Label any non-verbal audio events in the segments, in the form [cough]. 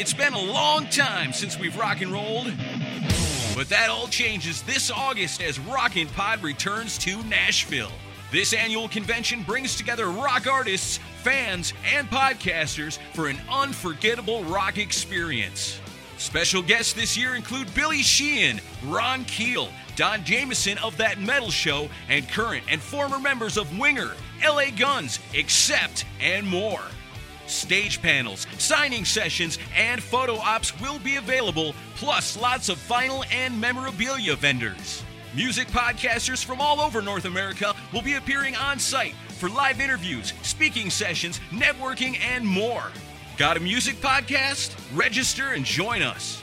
It's been a long time since we've rock and rolled. But that all changes this August as Rockin' Pod returns to Nashville. This annual convention brings together rock artists, fans, and podcasters for an unforgettable rock experience. Special guests this year include Billy Sheehan, Ron Keel, Don Jamieson of That Metal Show, and current and former members of Winger, LA Guns, Accept, and more. Stage panels, signing sessions, and photo ops will be available, plus lots of vinyl and memorabilia vendors. Music podcasters from all over North America will be appearing on site for live interviews, speaking sessions, networking, and more. Got a music podcast? Register and join us.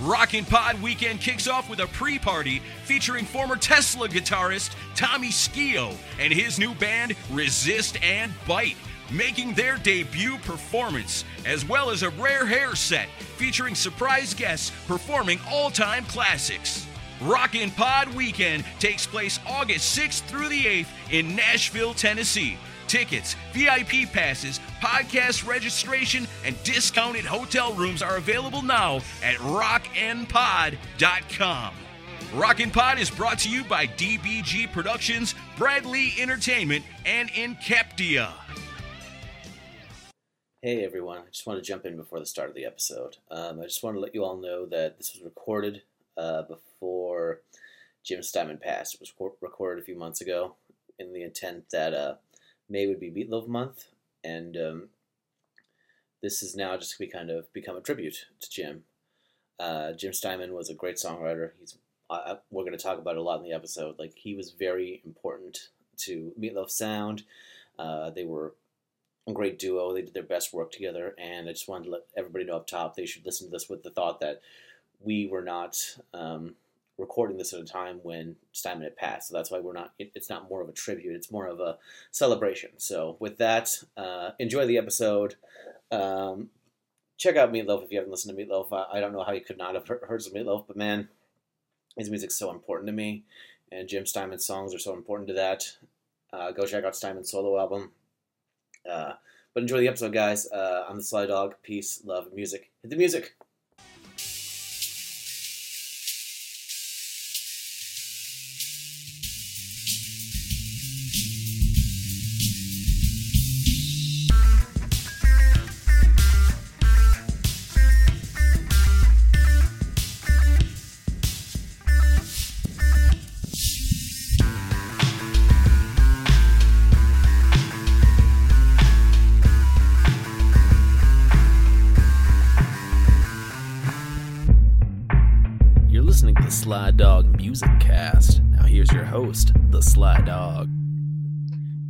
Rockin' Pod Weekend kicks off with a pre party featuring former Tesla guitarist Tommy Skeoch and his new band Resist and Bite making their debut performance, as well as a rare hair set featuring surprise guests performing all time classics. Rockin' Pod Weekend takes place August 6th through the 8th in Nashville, Tennessee. Tickets, VIP passes, podcast registration, and discounted hotel rooms are available now at rocknpod.com. Rockin' Pod is brought to you by DBG Productions, Bradley Entertainment, and Incaptia. Hey everyone, I just want to jump in before the start of the episode. Um, I just want to let you all know that this was recorded uh, before Jim Steinman passed. It was recorded a few months ago in the intent that uh, May would be Meatloaf Month, and um, this is now just to be kind of become a tribute to Jim. Uh, Jim Steinman was a great songwriter. He's we're going to talk about a lot in the episode. Like he was very important to Meatloaf sound. Uh, they were great duo. They did their best work together, and I just wanted to let everybody know up top they should listen to this with the thought that we were not um, recording this at a time when Steinman had passed. So that's why we're not. It, it's not more of a tribute. It's more of a celebration. So with that, uh, enjoy the episode. Um, check out Meatloaf if you haven't listened to Meatloaf. I, I don't know how you could not have heard some Meatloaf, but man, his music's so important to me, and Jim Steinman's songs are so important to that. Uh, go check out Steinman's solo album. Uh, but enjoy the episode, guys. Uh, I'm the Sly Dog. Peace, love, music. Hit the music.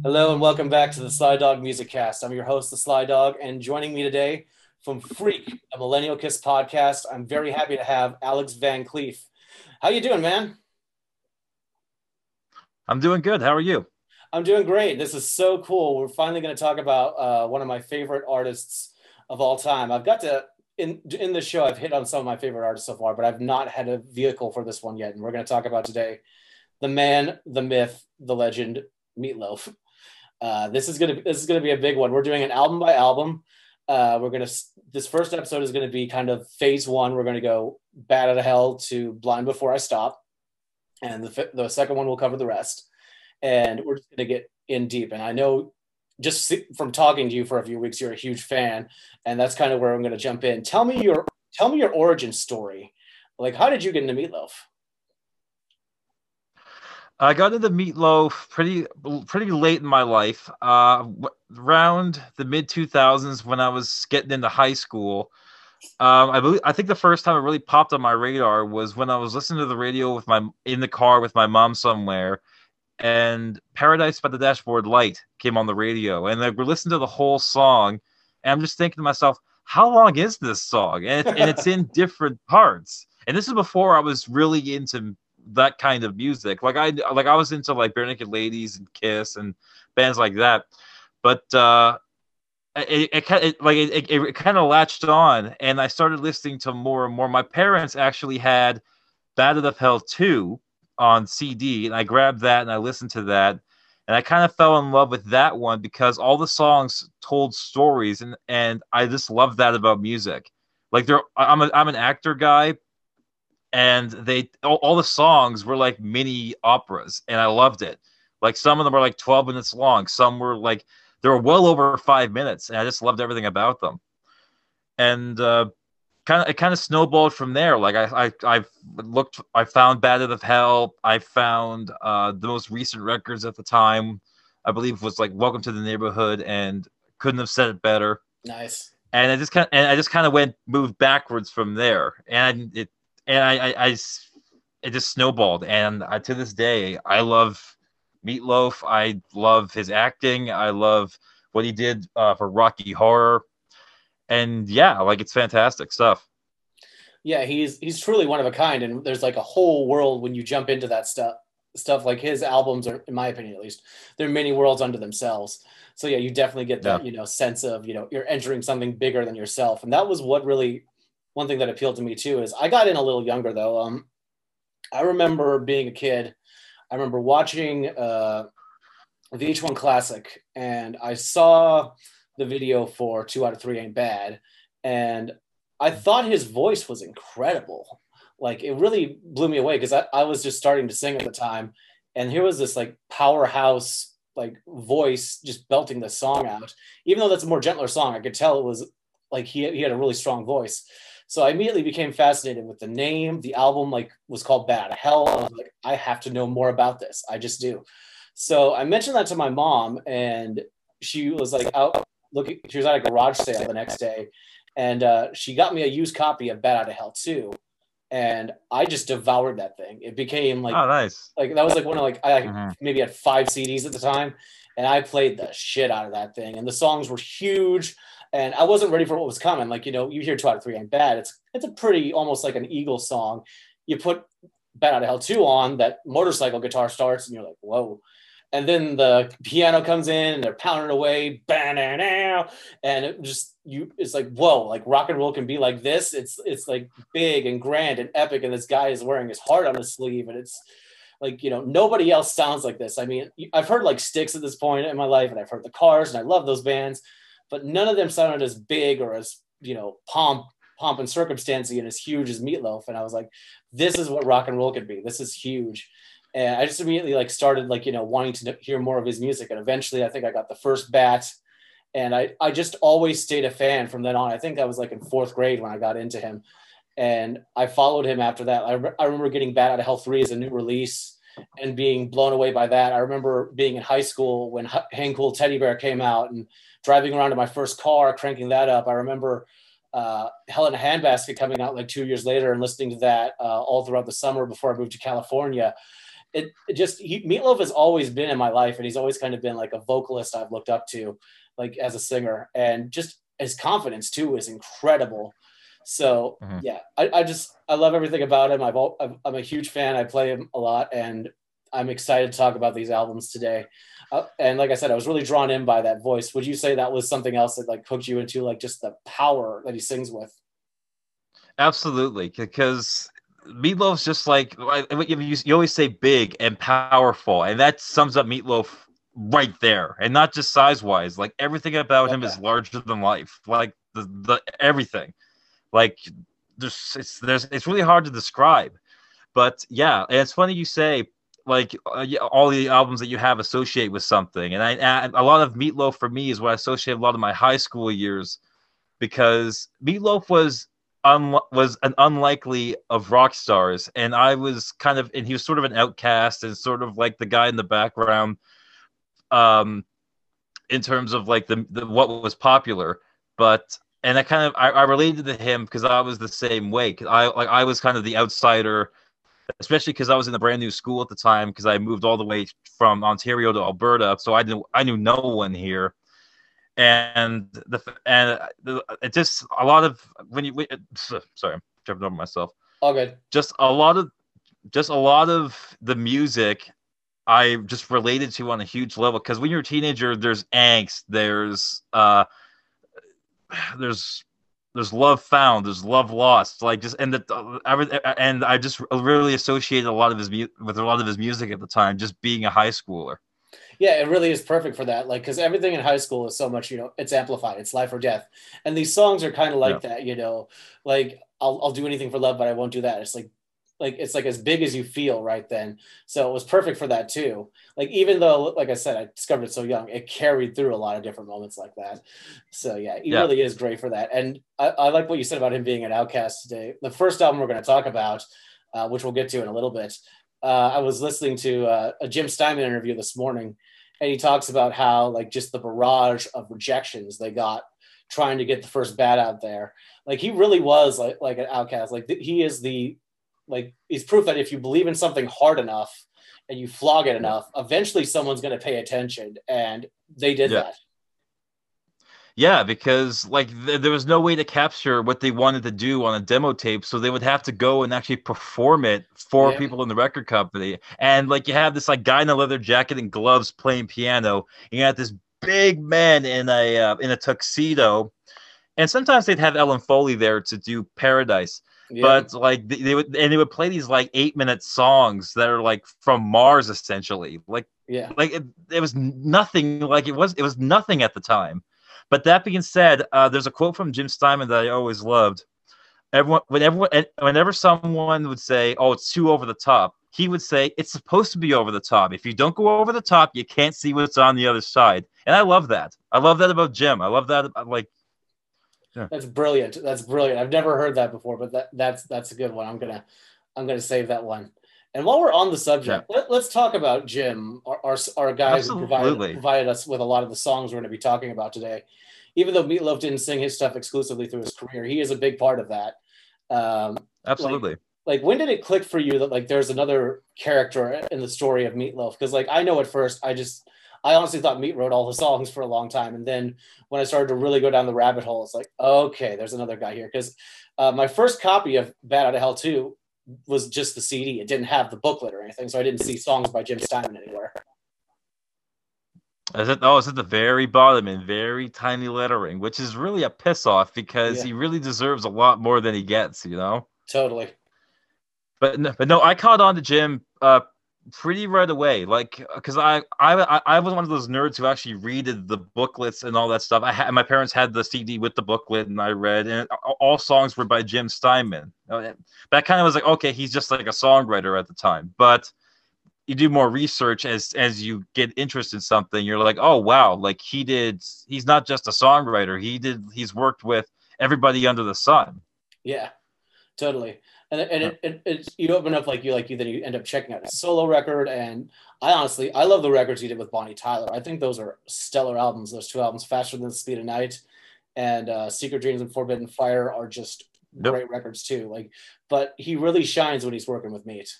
Hello and welcome back to the Sly Dog Music Cast. I'm your host, the Sly Dog, and joining me today from Freak, a Millennial Kiss podcast, I'm very happy to have Alex Van Cleef. How you doing, man? I'm doing good. How are you? I'm doing great. This is so cool. We're finally going to talk about uh, one of my favorite artists of all time. I've got to in in the show. I've hit on some of my favorite artists so far, but I've not had a vehicle for this one yet, and we're going to talk about today the man, the myth, the legend, Meatloaf. Uh, this is gonna this is gonna be a big one. We're doing an album by album. Uh, we're gonna this first episode is gonna be kind of phase one. We're gonna go Bat Out of Hell to blind before I stop, and the the second one will cover the rest. And we're just gonna get in deep. And I know just from talking to you for a few weeks, you're a huge fan, and that's kind of where I'm gonna jump in. Tell me your tell me your origin story. Like, how did you get into Meatloaf? I got into Meatloaf pretty pretty late in my life. Uh, around the mid two thousands when I was getting into high school. Um, I believe I think the first time it really popped on my radar was when I was listening to the radio with my in the car with my mom somewhere, and "Paradise by the Dashboard Light" came on the radio, and I would listen to the whole song, and I'm just thinking to myself, how long is this song? And, it, and it's in [laughs] different parts. And this is before I was really into that kind of music. Like I like I was into like Barenaked Ladies and Kiss and bands like that, but uh, it, it, it like it, it, it kind of latched on, and I started listening to more and more. My parents actually had Bat of Hell two on CD, and I grabbed that and I listened to that. And I kind of fell in love with that one because all the songs told stories, and, and I just love that about music. Like they're I'm a, I'm an actor guy, and they all, all the songs were like mini operas, and I loved it. Like some of them were like 12 minutes long, some were like they were well over five minutes, and I just loved everything about them. And uh, kind of it kind of snowballed from there. Like I, I I've looked, I found Out of Hell. I found uh, the most recent records at the time. I believe was like Welcome to the Neighborhood and couldn't have said it better. Nice. And I just kind of, and I just kind of went moved backwards from there, and it and I I, I it just snowballed, and I, to this day I love Meatloaf. I love his acting. I love what he did uh, for Rocky Horror and yeah, like it's fantastic stuff. Yeah, he's he's truly one of a kind, and there's like a whole world when you jump into that stuff. Stuff like his albums are, in my opinion, at least, they're many worlds unto themselves. So yeah, you definitely get that Yeah. you know sense of you know you're entering something bigger than yourself, and that was what really one thing that appealed to me too. Is I got in a little younger though. Um, I remember being a kid. I remember watching uh, VH1 Classic, and I saw the video for Two Out of Three Ain't Bad, and I thought his voice was incredible. Like it really blew me away because I, I was just starting to sing at the time, and here was this like powerhouse like voice just belting the song out. Even though that's a more gentler song, I could tell it was like he he had a really strong voice. So I immediately became fascinated with the name. The album like was called Bad Hell. I was like, I have to know more about this. I just do. So I mentioned that to my mom, and she was like out looking. She was at a garage sale the next day, and uh, she got me a used copy of Bat Out of Hell too. And I just devoured that thing. It became like oh, nice. like that was like one of like I Mhm. maybe had five CDs at the time, and I played the shit out of that thing. And the songs were huge, and I wasn't ready for what was coming. Like you know, you hear two out of three ain't bad. It's it's a pretty almost like an Eagle song. You put Bat Out of Hell two on, that motorcycle guitar starts, and you're like, whoa. And then the piano comes in, and they're pounding away, "Ba-na-na," and it just you. It's like whoa, like rock and roll can be like this. It's it's like big and grand and epic, and this guy is wearing his heart on his sleeve, and it's like you know nobody else sounds like this i mean i've heard like Styx at this point in my life and i've heard the cars and i love those bands but none of them sounded as big or as you know pomp pomp and circumstancy and as huge as meatloaf. And i was like this is what rock and roll could be. This is huge. And i just immediately like started like you know wanting to hear more of his music. And eventually i think i got the first bat. And i i just always stayed a fan from then on. I think i was like in fourth grade when i got into him. And I followed him after that. I, re- I remember getting Bat Out of Hell 3 as a new release and being blown away by that. I remember being in high school when H- Hang Cool Teddy Bear came out and driving around in my first car, cranking that up. I remember uh, Hell in a Handbasket coming out like two years later and listening to that uh, all throughout the summer before I moved to California. It, it just, he, Meatloaf has always been in my life and he's always kind of been like a vocalist I've looked up to, like as a singer. And just his confidence too is incredible. So Mhm. yeah, I, I just I love everything about him. I've al- I'm I'm a huge fan. I play him a lot, and I'm excited to talk about these albums today. Uh, and like I said, I was really drawn in by that voice. Would you say that was something else that like hooked you into like just the power that he sings with? Absolutely, because Meatloaf's just like you, always say big and powerful, and that sums up Meatloaf right there, and not just size wise. Like everything about him is larger than life. Like the, the everything, like there's it's there's it's really hard to describe, but yeah, and it's funny you say like uh, all the albums that you have associate with something, and I and a lot of Meatloaf for me is what I associate a lot of my high school years because Meatloaf was un- was an unlikely of rock stars, and I was kind of, and he was sort of an outcast and sort of like the guy in the background, um, in terms of like the, the what was popular. But and I kind of I, I related to him because I was the same way. I like I was kind of the outsider, especially because I was in a brand new school at the time because I moved all the way from Ontario to Alberta, so I didn't I knew no one here and the and the, it just a lot of when you wait, sorry I'm jumping over myself All good. just a lot of just a lot of the music i just related to on a huge level because when you're a teenager there's angst there's uh there's there's love found there's love lost like just and the and i just really associated a lot of his mu- with a lot of his music at the time just being a high schooler Yeah, it really is perfect for that. Like, because everything in high school is so much, you know, it's amplified. It's life or death, and these songs are kind of like yeah. that. You know, like I'll I'll do anything for love, but I won't do that. It's like like it's like as big as you feel right then. So it was perfect for that too. Like even though, like I said, I discovered it so young, it carried through a lot of different moments like that. So yeah, he yeah. really is great for that. And I, I, like what you said about him being an outcast today. The first album we're going to talk about, uh, which we'll get to in a little bit. Uh, I was listening to uh, a Jim Steinman interview this morning, and he talks about how like just the barrage of rejections they got trying to get the first bat out there. Like he really was like like an outcast. Like th- he is the like is proof that if you believe in something hard enough and you flog it enough, eventually someone's going to pay attention, and they did yeah. that. Yeah, because like th- there was no way to capture what they wanted to do on a demo tape, so they would have to go and actually perform it for yeah. people in the record company. And like you have this like guy in a leather jacket and gloves playing piano, and you have this big man in a uh, in a tuxedo, and sometimes they'd have Ellen Foley there to do Paradise. Yeah. But like they, they, would, and they would play these like eight minute songs that are like from Mars essentially. Like, yeah, like it, it was nothing. Like it was, it was nothing at the time. But that being said, uh, there's a quote from Jim Steinman that I always loved. Everyone, whenever, whenever someone would say, "Oh, it's too over the top," he would say, "It's supposed to be over the top. If you don't go over the top, you can't see what's on the other side." And I love that. I love that about Jim. I love that. Like yeah. That's brilliant. That's brilliant. I've never heard that before, but that that's that's a good one. I'm gonna I'm gonna save that one. And while we're on the subject, yeah. let, us talk about Jim, our our, our guy who provided provided us with a lot of the songs we're going to be talking about today. Even though Meatloaf didn't sing his stuff exclusively through his career, he is a big part of that. Um, Absolutely. Like, like when did it click for you that like there's another character in the story of Meatloaf? Because like I know at first I just I honestly thought Meat wrote all the songs for a long time. And then when I started to really go down the rabbit hole, it's like, okay, there's another guy here. Because uh, my first copy of Bat Out of Hell 2 was just the CD. It didn't have the booklet or anything. So I didn't see songs by Jim Steinman anywhere. Is it? Oh, it's at the very bottom in very tiny lettering, which is really a piss off because yeah. he really deserves a lot more than he gets. You know. Totally. But no, but no, I caught on to Jim uh, pretty right away like because I, I i was one of those nerds who actually readed the booklets and all that stuff. I had my parents had the cd with the booklet and i read and all songs were by jim steinman. Uh, that kind of was like okay he's just like a songwriter at the time. But you do more research as as you get interested in something you're like oh wow like he did he's not just a songwriter. He did he's worked with everybody under the sun. Yeah totally and, and it, it, it, you open up like you like you then you end up checking out his solo record. And i honestly i love the records he did with bonnie tyler. I think those are stellar albums. Those two albums faster than the speed of night and uh, secret dreams and forbidden fire are just yep. great records too. Like but he really shines when he's working with meat.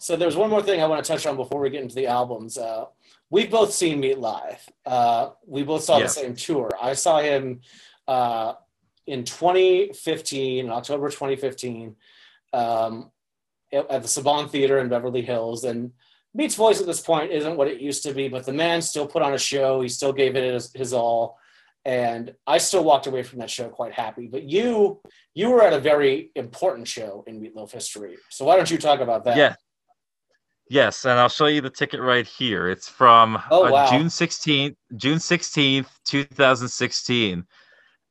So there's one more thing i want to touch on before we get into the albums. Uh, we've both seen meat live. Uh, we both saw yeah. the same tour. I saw him uh, in 2015 in october 2015 um, at the Saban Theater in Beverly Hills. And Meat's voice at this point isn't what it used to be, but the man still put on a show. He still gave it his, his all. And I still walked away from that show quite happy. But you, you were at a very important show in Meatloaf history. So why don't you talk about that? Yeah. Yes, and I'll show you the ticket right here. It's from oh, uh, wow. June 16th, June 16th, 2016.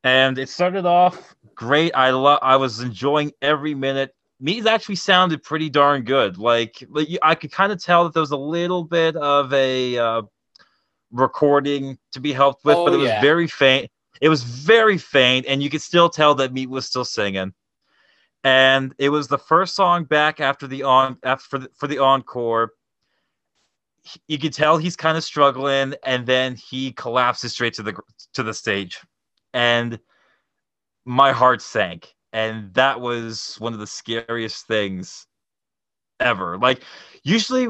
And it started off great. I love I was enjoying every minute Me's actually sounded pretty darn good. Like, like I could kind of tell that there was a little bit of a uh, recording to be helped with, oh, but it was yeah. very faint. It was very faint, and you could still tell that Meat was still singing. And it was the first song back after the on after for the, for the encore. You could tell he's kind of struggling, and then he collapses straight to the to the stage, and my heart sank and that was one of the scariest things ever. Like usually,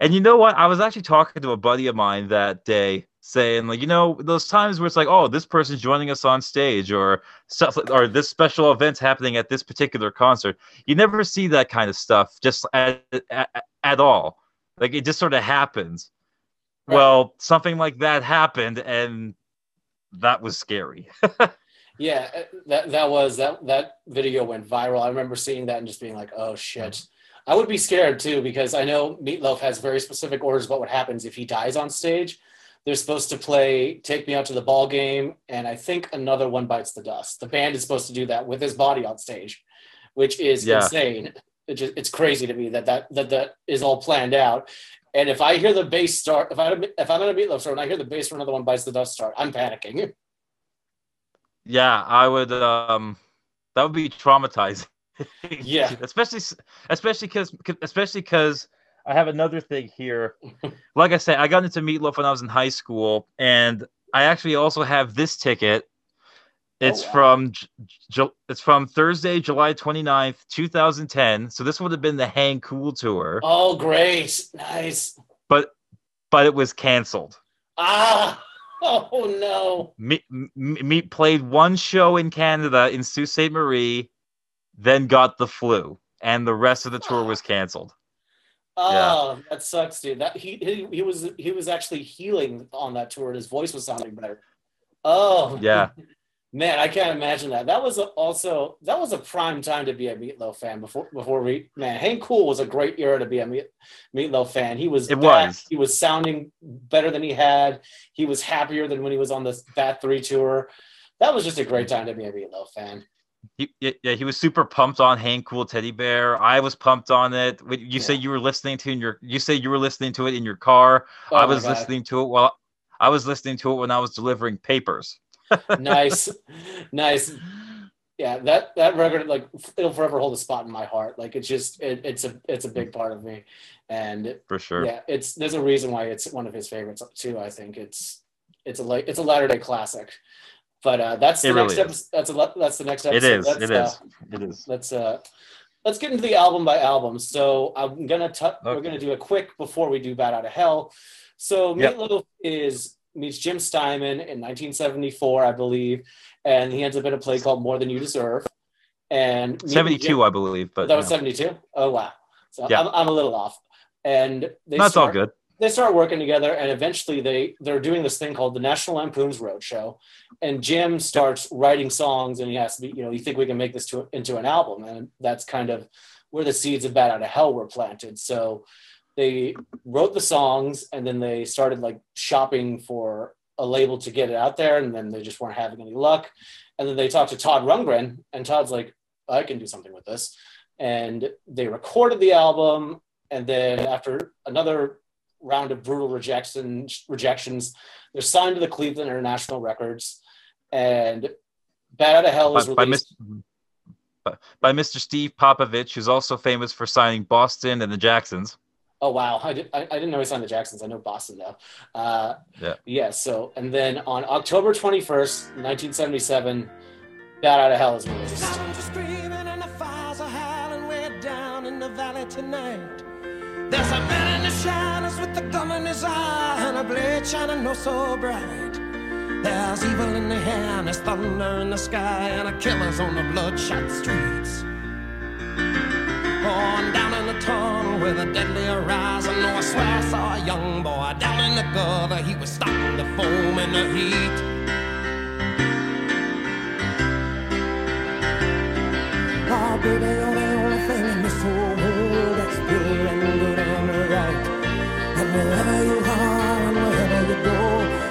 and you know what? I was actually talking to a buddy of mine that day, saying like, you know, those times where it's like, oh, this person's joining us on stage, or stuff, or this special event's happening at this particular concert. You never see that kind of stuff just at at, at all. Like it just sort of happens. Well, something like that happened, and that was scary. [laughs] Yeah, uh, that that was that that video went viral. I remember seeing that and just being like, "Oh shit!" I would be scared too because I know Meatloaf has very specific orders about what happens if he dies on stage. They're supposed to play "Take Me Out to the Ball Game," and I think another one bites the dust. The band is supposed to do that with his body on stage, which is Yeah. insane. It just, it's crazy to me that, that that that is all planned out. And if I hear the bass start, if I if I'm at a Meatloaf show and I hear the bass for another one bites the dust start, I'm panicking. Yeah, I would. Um, that would be traumatizing. Yeah. [laughs] especially, especially because, especially because I have another thing here. [laughs] Like I said, I got into Meatloaf when I was in high school, and I actually also have this ticket. It's wow. from J- J- it's from Thursday, July 29th, 2010. So this would have been the Hang Cool tour, Oh, great, nice. but but it was canceled. Ah, [laughs] oh no. Meat, played one show in Canada in Sault Ste. Marie, then got the flu, and the rest of the tour was canceled. Ah, oh, that sucks, dude. That he, he he was he was actually healing on that tour, and his voice was sounding better. Oh, Yeah. [laughs] man, I can't imagine that. That was also that was a prime time to be a Meatloaf fan. Before before we man, Hang Cool was a great era to be a Meat, Meatloaf fan. He was It back. was. He was sounding better than he had. He was happier than when he was on the Fat Three tour. That was just a great time to be a Meatloaf fan. He, yeah, yeah, he was super pumped on Hang Cool Teddy Bear. I was pumped on it. You say you were listening to in your you say you were listening to it in your car. Oh I was listening to it while I was listening to it when I was delivering papers. Nice, nice. Yeah, that that record like it'll forever hold a spot in my heart. Like it's just it, it's a it's a big part of me, and For sure. yeah, it's there's a reason why it's one of his favorites too. I think it's it's a like it's a latter day classic. But uh, that's the It next really episode. That's a that's the next episode. It is. Let's, It uh, is. It is. let's uh let's get into the album by album. So I'm gonna t- we're gonna do a quick before we do Bat Out of Hell. So Yep. Meatloaf is meets Jim Steinman in 1974, I believe, and he ends up in a play called More Than You Deserve. And 72, Jim- I believe, but that was yeah. 72. Oh wow, so Yeah. I'm, I'm a little off. And they that's all start, good. they start working together and eventually they they're doing this thing called the national lampoon's roadshow and jim starts writing songs and he has to be you know you think we can make this to, into an album and that's kind of where the seeds of Bat Out of Hell were planted so they wrote the songs and then they started like shopping for a label to get it out there and then they just weren't having any luck and then they talked to todd rundgren and todd's like i can do something with this and they recorded the album and then after another round of brutal rejection rejections, they're signed to the Cleveland International Records, and Bat Out of Hell By, by, released. Mr. by- by Mr. Steve Popovich, who's also famous for signing Boston and the Jacksons. Oh wow, I, did, I, I didn't know he signed the Jacksons. I know Boston though. Uh, Yeah. Yeah. So and then on October twenty first, nineteen seventy seven, Bat Out of Hell is released. Sounds are screaming and the fires are howling way down in the valley tonight. There's a man in the shadows with a gun in his eye and a blade shining oh so bright. There's evil in the air and there's thunder in the sky and a killer's on the bloodshot streets. On down in the with a deadly horizon. Oh, I swear I saw a young boy down in the gutter. He was starting to foam in the heat. Oh, baby, you're the only thing in this whole world that's pure and good and right. And wherever you are and wherever you go,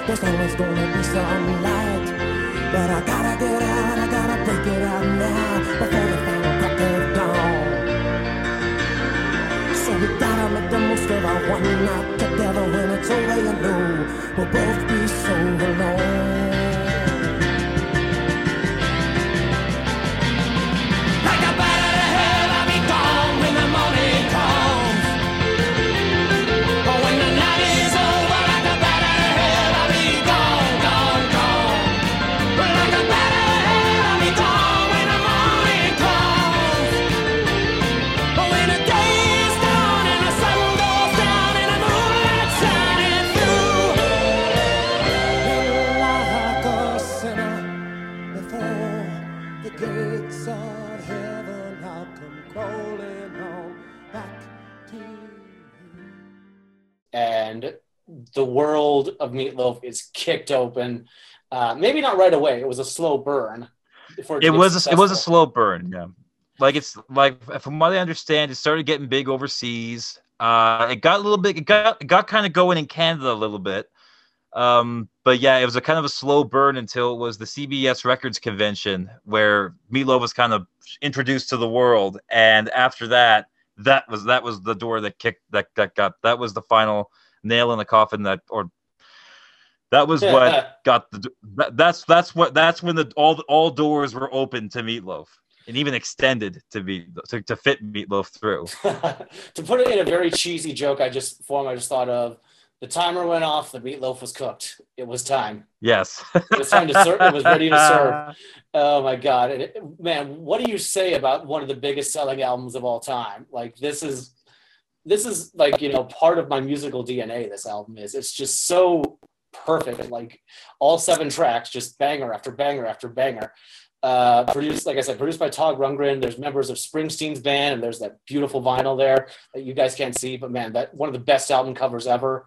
there's always gonna be some light. But I gotta get out, I gotta break it out now before the So we gotta make the most of our one night together. When it's over, you know we'll both be so alone. The world of Meatloaf is kicked open. Uh, maybe not right away. It was a slow burn. To It was a, it was a slow burn. Yeah. like it's like from what I understand, it started getting big overseas. Uh, it got a little bit, it got it got kind of going in Canada a little bit. Um, but yeah, it was a kind of a slow burn until it was the CBS Records convention where Meatloaf was kind of introduced to the world, and after that, that was that was the door that kicked that that got that was the final nail in the coffin that or that was [laughs] what got the that, that's that's what that's when the all all doors were open to Meatloaf and even extended to be to, to fit Meatloaf through. [laughs] to put it in a very cheesy joke, I just form I just thought of the timer went off, the meatloaf was cooked. It was time. Yes, It was time to serve. It was ready to serve. [laughs] Oh my god, and it, man, what do you say about one of the biggest selling albums of all time? Like this is, this is like you know part of my musical DNA. This album is. It's just so perfect. Like all seven tracks, just banger after banger after banger. Uh, produced, like I said, produced by Todd Rundgren. There's members of Springsteen's band, and there's that beautiful vinyl there that you guys can't see. But man, that one of the best album covers ever.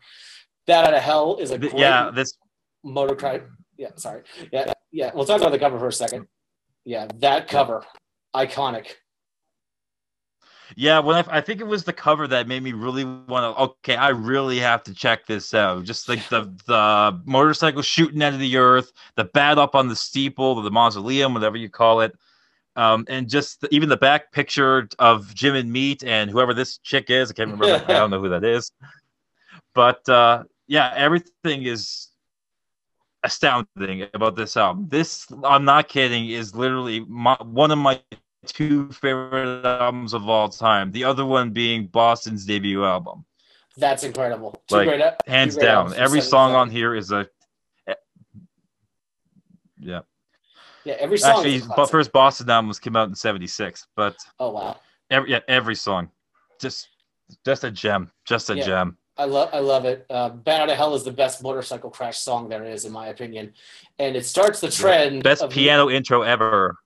That out of hell is a great yeah. This motor cry. Yeah, sorry. Yeah, yeah. We'll talk about the cover for a second. Yeah, that cover, iconic. Yeah, when I, I think it was the cover that made me really want to. Okay, I really have to check this out. Just like the the motorcycle shooting out of the earth, the bat up on the steeple, the mausoleum, whatever you call it, um, and just the, even the back picture of Jim and Meat and whoever this chick is. I can't remember. I don't know who that is, but uh, yeah, everything is astounding about this album. This, I'm not kidding, is literally my, one of my two favorite albums of all time. The other one being Boston's debut album. That's incredible. Two Like, great, Hands great down. Every song on here is a yeah. Yeah, every song. Actually, but first Boston albums came out in '76, but Oh wow, every yeah, every song, just just a gem, just a Yeah. gem. I love, I love it. Uh, "Bat Out of Hell" is the best motorcycle crash song there is, in my opinion, and it starts the trend. Best piano intro ever.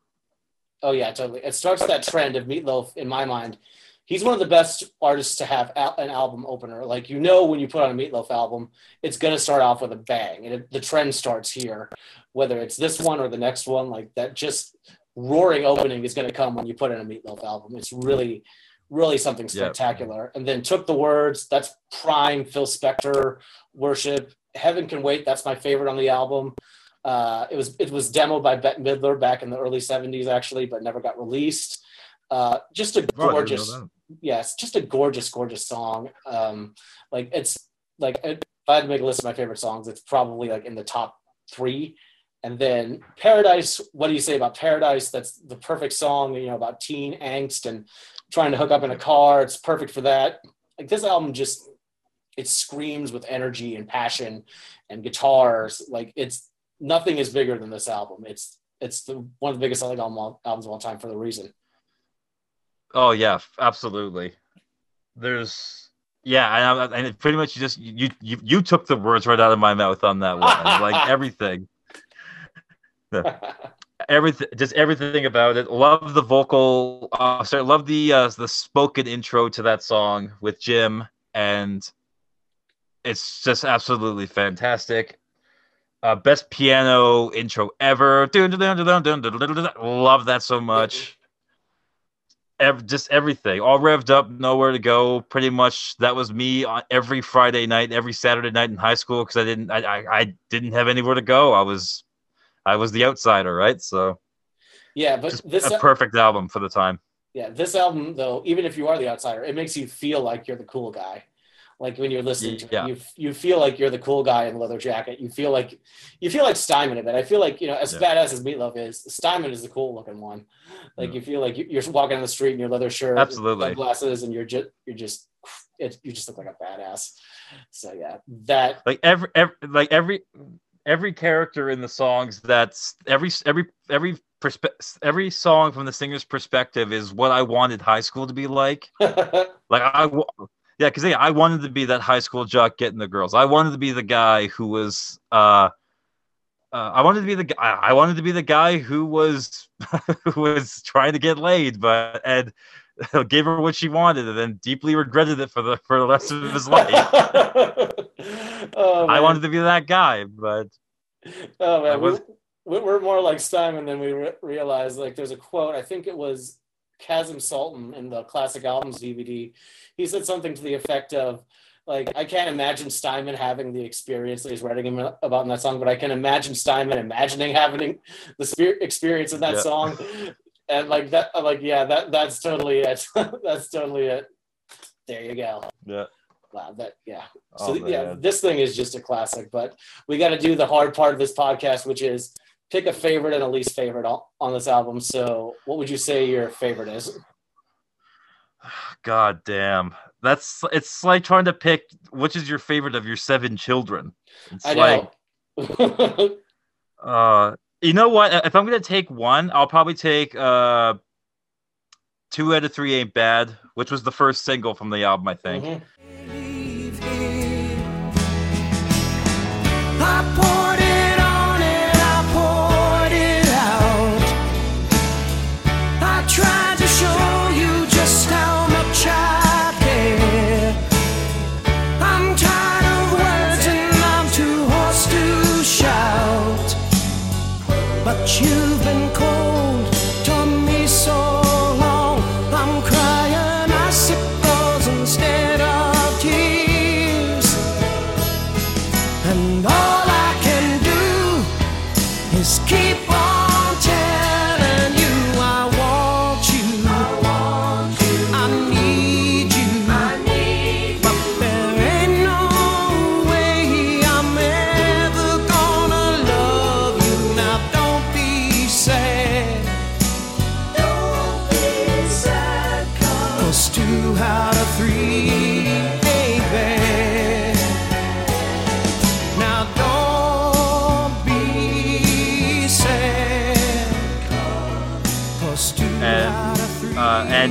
Oh yeah, totally. It starts that trend of Meatloaf in my mind. He's one of the best artists to have an album opener. Like you know, when you put on a Meatloaf album, it's gonna start off with a bang, and it, the trend starts here. Whether it's this one or the next one, like that, just roaring opening is gonna come when you put in a Meatloaf album. It's really, really something spectacular. And then took the words. That's prime Phil Spector worship. Heaven can wait. That's my favorite on the album. Uh, it was it was demoed by Bette Midler back in the early '70s, actually, but never got released. Uh, just a Oh, I didn't know gorgeous, that. yes, just a gorgeous, gorgeous song. Um, like it's like if I had to make a list of my favorite songs, it's probably like in the top three. And then Paradise, what do you say about Paradise? That's the perfect song, you know, about teen angst and trying to hook up in a car. It's perfect for that. Like this album just it screams with energy and passion and guitars. Like it's nothing is bigger than this album. It's it's the one of the biggest selling album, albums of all time for the reason. Oh yeah, absolutely. There's yeah, and, I- and pretty much you just you, you you took the words right out of my mouth on that one. like [laughs] everything, everything, just everything about it. Love the vocal. Uh, sorry, love the uh, the spoken intro to that song with Jim, and it's just absolutely fantastic uh, best piano intro ever. Love that so much. Every, just everything, all revved up, nowhere to go. Pretty much, that was me on every Friday night, every Saturday night in high school because I didn't, I, I, I, didn't have anywhere to go. I was, I was the outsider, right? So, yeah, but this a perfect album for the time. Yeah, this album though, even if you are the outsider, it makes you feel like you're the cool guy. Like when you're listening to Yeah. it, you you feel like you're the cool guy in the leather jacket. You feel like you feel like Steinman a bit. I feel like you know, as Yeah. badass as Meatloaf is, Steinman is the cool looking one. Like you feel like you- you're walking down the street in your leather shirt, Absolutely. sunglasses, and you're just you're just it, you just look like a badass. So yeah, that like every, every like every every character in the songs that's every every every perspe- every song from the singer's perspective is what i wanted high school to be like [laughs] Like I, yeah, because yeah, I wanted to be that high school jock getting the girls. I wanted to be the guy who was, uh, uh, I wanted to be the guy. I wanted to be the guy who was, [laughs] who was trying to get laid, but and [laughs] gave her what she wanted, and then deeply regretted it for the for the rest of his life. [laughs] oh, I wanted to be that guy, but Oh man, was- we, we- we're more like Steinman than we re- realize. Like, there's a quote. I think it was Kasim Sulton in the classic albums DVD. He said something to the effect of, like, I can't imagine Steinman having the experience that he's writing him uh, about in that song, but I can imagine Steinman imagining having the spirit experience in that Yeah. song. And like that, uh, like, yeah, that that's totally it. [laughs] that's totally it. There you go. Yeah. Wow, that yeah. Oh, So yeah, this thing is just a classic, but we got to do the hard part of this podcast, which is pick a favorite and a least favorite on, this album. So, what would you say your favorite is? God damn. That's it's like trying to pick which is your favorite of your seven children. It's I like know. [laughs] uh you know what? If I'm gonna take one, I'll probably take uh two out of three ain't bad, which was the first single from the album, I think. Mhm.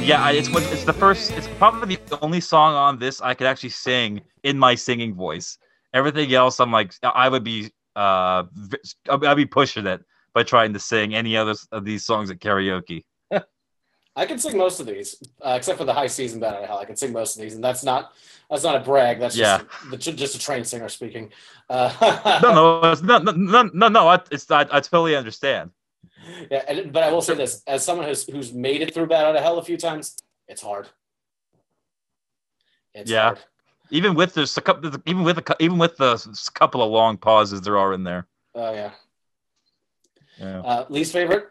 Yeah, it's what it's the first. It's probably the only song on this I could actually sing in my singing voice. Everything else, I'm like, I would be, uh, I'd be pushing it by trying to sing any other of these songs at karaoke. [laughs] I can sing most of these, uh, except for the high season out of hell. I can sing most of these, and that's not that's not a brag. That's just the, just a trained singer speaking. Uh, [laughs] No, no, no, no, no, no, no. I, it's I, I totally understand. Yeah, and, but I will say this: as someone who's who's made it through Bat Out of Hell a few times, it's hard. It's Yeah. hard. Even with couple, even with a, even with the couple of long pauses there are in there. Oh yeah. Yeah. Uh, least favorite?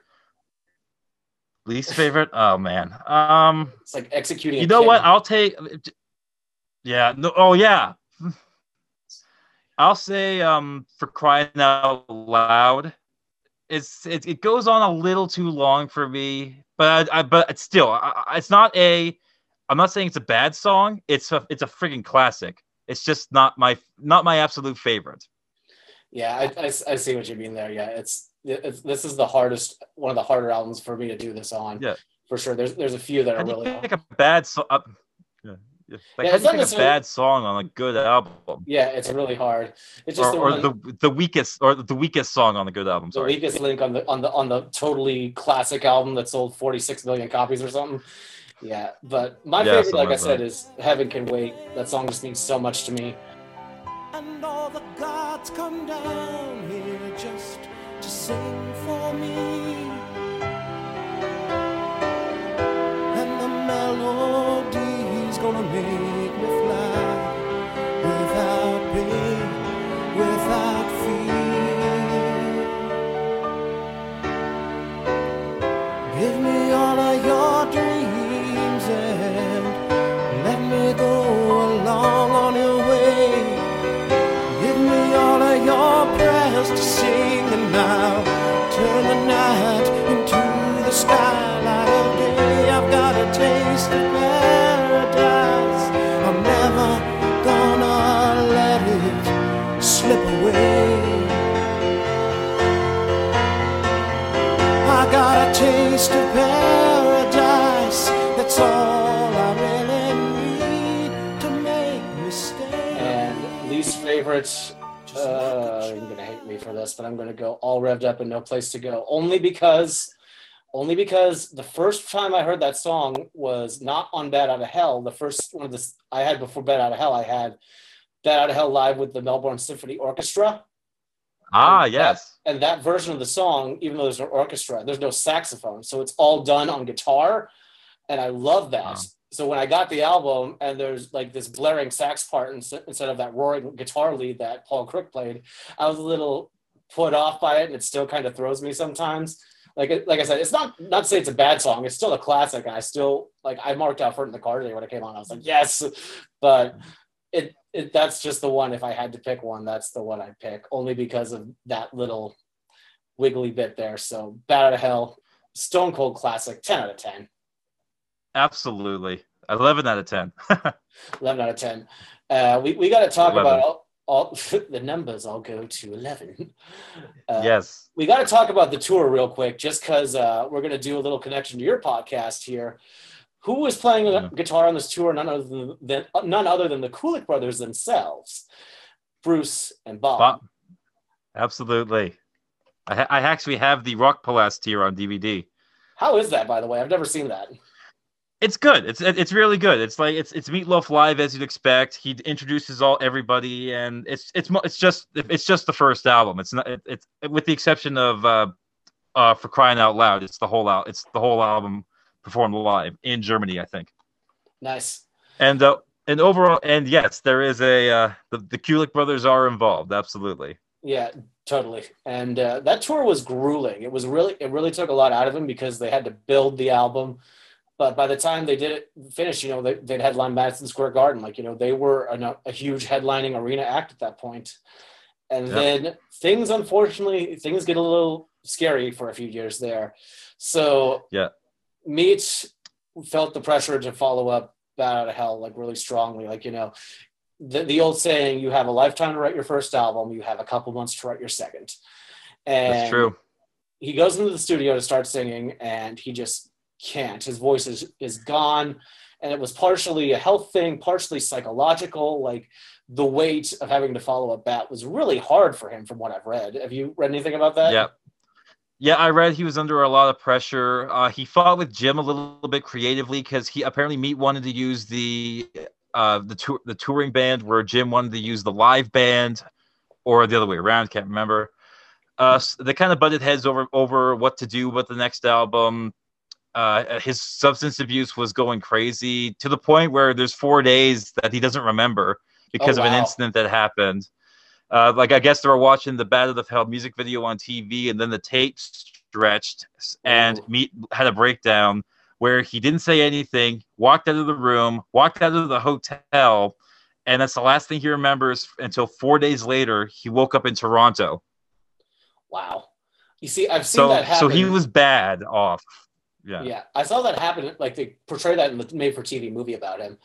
Least favorite? Oh man. Um. It's like executing. You know what? I'll take. Yeah. No. Oh yeah. I'll say um for crying out loud. It's it, it goes on a little too long for me, but I, I but it's still I, it's not a. I'm not saying it's a bad song. It's a it's a freaking classic. It's just not my not my absolute favorite. Yeah, I, I, I see what you mean there. Yeah, it's, it's this is the hardest, one of the harder albums for me to do this on. Yeah. for sure. There's there's a few that How are really. pick a bad song? Uh, yeah. Like Yeah, how it's do you not pick a bad song on a good album? Yeah, it's really hard. It's just or, the, or one- the the weakest or the weakest song on the good album. the weakest link on the on the on the totally classic album that sold 46 million copies or something. Yeah, but my Yeah, favorite, like I said, is "Heaven Can Wait." That song just means so much to me. And all the gods come down here just to sing for me. And the melody's gonna make least favorite, uh, you're gonna hate me for this, but I'm gonna go all revved up and no place to go. Only because, only because the first time I heard that song was not on Bat Out of Hell. The first one of this I had before Bat Out of Hell, I had Bat Out of Hell live with the Melbourne Symphony Orchestra. Ah, And that- yes. and that version of the song, even though there's no orchestra, there's no saxophone, so it's all done on guitar. and I love that. Wow. So when I got the album and there's like this blaring sax part ins- instead of that roaring guitar lead that Paul Crook played, I was a little put off by it, and it still kind of throws me sometimes. Like like I said, it's not not to say it's a bad song. It's still a classic, I still like I marked out for it in the car today when it came on. I was like, yes, but it, it that's just the one. If I had to pick one, that's the one I'd pick, only because of that little wiggly bit there. So Bat Out of Hell, Stone Cold classic, ten out of ten. Absolutely. 11 out of 10. [laughs] 11 out of 10. Uh, we, we got to talk 11. about all, all [laughs] the numbers all go to 11. [laughs] Uh, yes. We got to talk about the tour real quick, just because uh, we're going to do a little connection to your podcast here. Who was playing Yeah. guitar on this tour? None other than, than none other than the Kulick brothers themselves, Bruce and Bob. Bob. Absolutely. I, ha- I actually have the Rockpalast here on DVD. How is that, by the way? I've never seen that. It's good. It's it's really good. It's like it's it's Meatloaf live as you'd expect. He introduces all everybody, and it's it's it's just it's just the first album. It's not it, it's with the exception of uh, uh for crying out loud. It's the whole out. It's the whole album performed live in Germany, I think. Nice. And uh, and overall, and yes, there is a uh, the the Kulick brothers are involved. Absolutely. Yeah, totally. And uh, that tour was grueling. It was really, it really took a lot out of them because they had to build the album. But by the time they did it finish, you know, they, they'd headline Madison Square Garden. Like, you know, they were an, a huge headlining arena act at that point. And Yeah. then things, unfortunately, things get a little scary for a few years there. So Yeah. Meat felt the pressure to follow up Bat Out of Hell like really strongly. Like, you know, the, the old saying, you have a lifetime to write your first album, you have a couple months to write your second. And That's true. he goes into the studio to start singing and he just can't. His voice is, is gone. And it was partially a health thing, partially psychological. Like the weight of having to follow a bat was really hard for him from what I've read. Have you read anything about that? Yeah. Yeah, I read he was under a lot of pressure. Uh, he fought with Jim a little bit creatively because he apparently Meat wanted to use the uh, the tour the touring band, where Jim wanted to use the live band, or the other way around. Can't remember. Uh, s- they kind of butted heads over over what to do with the next album. Uh, his substance abuse was going crazy to the point where there's four days that he doesn't remember because Oh, of an incident that happened. Uh, like I guess they were watching the Bat Out of Hell music video on TV, and then the tape stretched, and Ooh. Meat had a breakdown where he didn't say anything, walked out of the room, walked out of the hotel, and that's the last thing he remembers until four days later. He woke up in Toronto. Wow. You see, I've seen So, that happen. so he was bad off. Yeah. Yeah, I saw that happen. Like they portray that in the made-for-TV movie about him,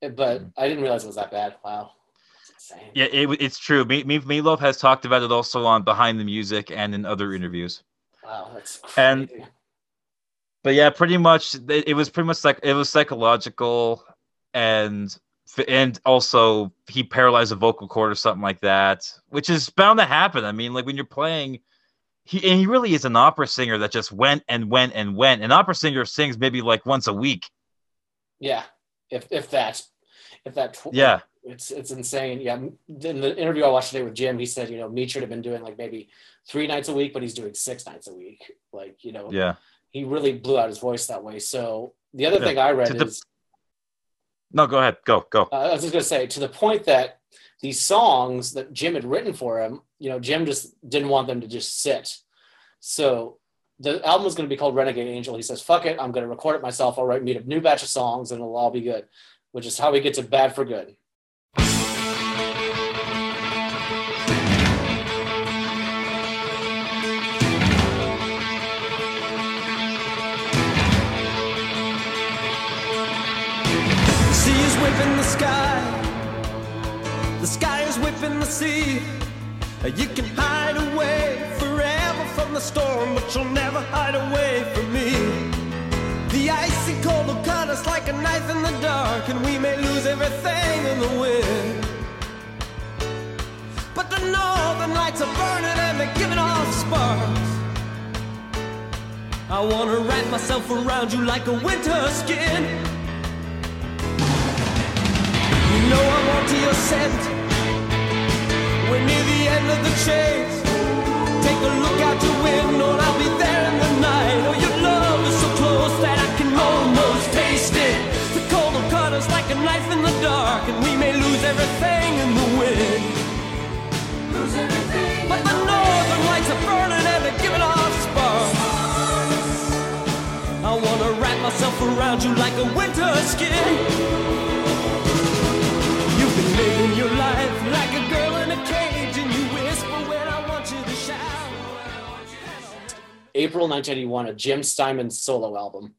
but mm-hmm. I didn't realize it was that bad. Wow, insane. Yeah, it, it's true. Me, me, Meatloaf has talked about it also on Behind the Music and in other interviews. Wow, that's crazy. And- but yeah, pretty much it, it was pretty much like it was psychological and and also he paralyzed a vocal cord or something like that, which is bound to happen. I mean, like when you're playing, he and he really is an opera singer that just went and went and went. An opera singer sings maybe like once a week. yeah, if if that, if that, tw- Yeah, it's it's insane. Yeah, in the interview I watched today with Jim, he said you know Meat should have been doing like maybe three nights a week, but he's doing six nights a week. Like you know, yeah. he really blew out his voice that way. So the other Yeah, thing I read to the- is No, go ahead. Go, go. uh, I was just gonna say to the point that these songs that Jim had written for him, you know, Jim just didn't want them to just sit. So the album was going to be called Renegade Angel. He says, "Fuck it, I'm going to record it myself. I'll write me a new batch of songs, and it'll all be good." Which is how we get to Bad for Good. You can hide away forever from the storm, but you'll never hide away from me. The icy cold will cut us like a knife in the dark, and we may lose everything in the wind. But the northern lights are burning and they're giving off sparks. I wanna wrap myself around you like a winter skin. You know I'm onto your scent. We're near the end of the chase. Take a look out your window, I'll be there in the night. Oh, your love is so close that I can almost taste it. The cold will cut us like a knife in the dark, and we may lose everything in the wind. But the northern lights are burning and they're giving off sparks. I wanna wrap myself around you like a winter skin. April 1981, a Jim Steinman solo album.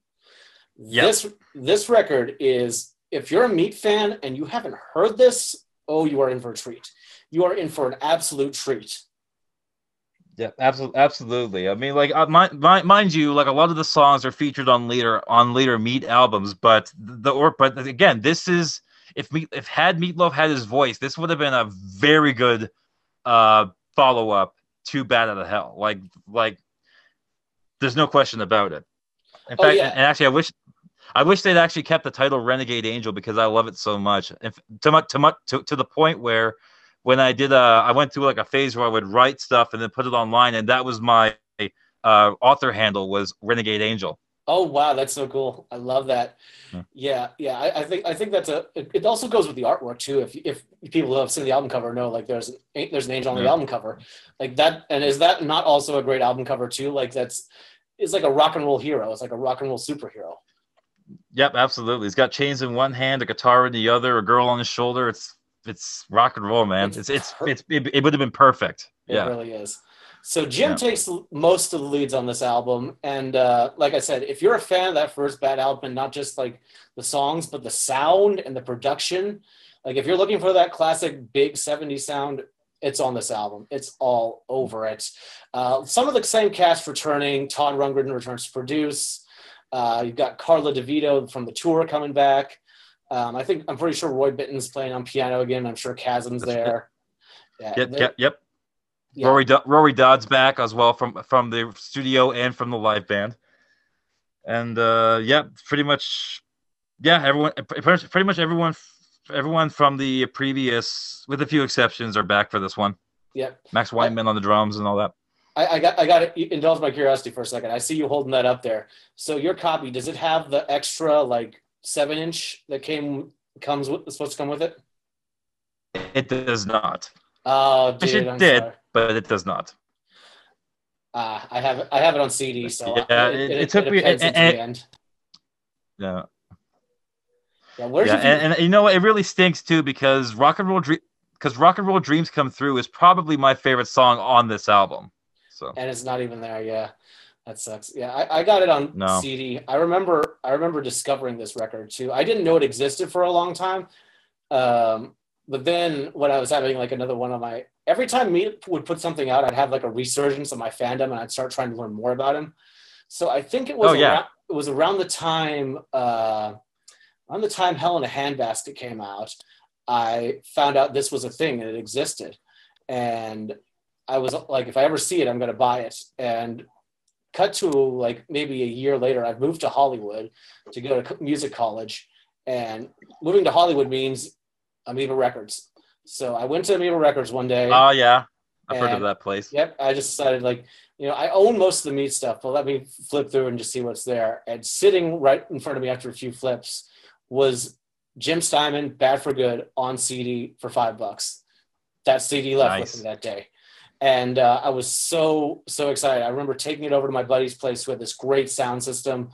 Yep. This this record is if you're a Meat fan and you haven't heard this, oh, you are in for a treat. You are in for an absolute treat. Yeah, absolutely, absolutely. I mean, like, uh, mind, mind, mind you, like a lot of the songs are featured on later on later Meat albums, but the or but again, this is if Meat if had Meatloaf had his voice, this would have been a very good uh follow up to Bat Out of Hell. Like, like, there's no question about it. In Oh, fact, yeah. and actually, I wish. I wish they'd actually kept the title Renegade Angel because I love it so much. To, mu- to, mu- to, to the point where when I did, uh, I went through like a phase where I would write stuff and then put it online, and that was my uh, author handle was Renegade Angel. Oh wow, that's so cool! I love that. Hmm. Yeah, yeah. I, I think I think that's a. It, it also goes with the artwork too. If if people who have seen the album cover know, like there's there's an angel on the album cover, like that. And is that not also a great album cover too? Like that's it's like a rock and roll hero. It's like a rock and roll superhero. Yep, absolutely. He's got chains in one hand, a guitar in the other, a girl on his shoulder. It's it's rock and roll, man. It's It's it's it's, it, it would have been perfect. It Yeah, really is. So Jim Yeah. takes most of the leads on this album, and uh, like I said, if you're a fan of that first Bat album, and not just like the songs, but the sound and the production, like if you're looking for that classic big '70s sound, it's on this album. It's all over it. Uh, some of the same cast returning. Todd Rundgren returns to produce. Uh, you've got Karla DeVito from the tour coming back. Um, I think I'm pretty sure Roy Bittan's playing on piano again. I'm sure Kasim's there. Yeah, yep, yep, yep. Yeah. Rory Do- Rory Dodd's back as well from from the studio and from the live band, and uh, yeah, pretty much, yeah, everyone, pretty much- everyone, everyone from the previous, with a few exceptions, are back for this one. Yeah, Max Weinberg on the drums and all that. I, I got I got to indulge my curiosity for a second. I see you holding that up there. So your copy does it have the extra like seven inch that came comes with supposed to come with it? It does not, Oh, dude, it I'm did. sorry. But it does not. Uh, I have it. I have it on CD. So Yeah, it, it- it, it took me- and- and- end. Yeah. Yeah, where's yeah, and, and you know what? It really stinks too because rock and roll dream because rock and roll dreams come through is probably my favorite song on this album. So and it's not even there. Yeah, that sucks. Yeah, I, I got it on No. CD. I remember I remember discovering this record too. I didn't know it existed for a long time, um, but then when I was having like another one of my every time Meat would put something out, I'd have like a resurgence of my fandom, and I'd start trying to learn more about him. So I think it was Oh, yeah. around, it was around the time uh, around the time Hell in a Handbasket came out. I found out this was a thing and it existed, and I was like, if I ever see it, I'm going to buy it. And cut to like maybe a year later, I've moved to Hollywood to go to music college. And moving to Hollywood means Amoeba Records. So I went to Amoeba Records one day. oh yeah, I've heard of that place. Yep. I just decided like, you know, I own most of the meat stuff, but let me flip through and just see what's there. And sitting right in front of me after a few flips was Jim Steinman, Bad for Good on CD for five bucks. That CD left Nice. with me that day. And uh, I was so, so excited. I remember taking it over to my buddy's place who had this great sound system.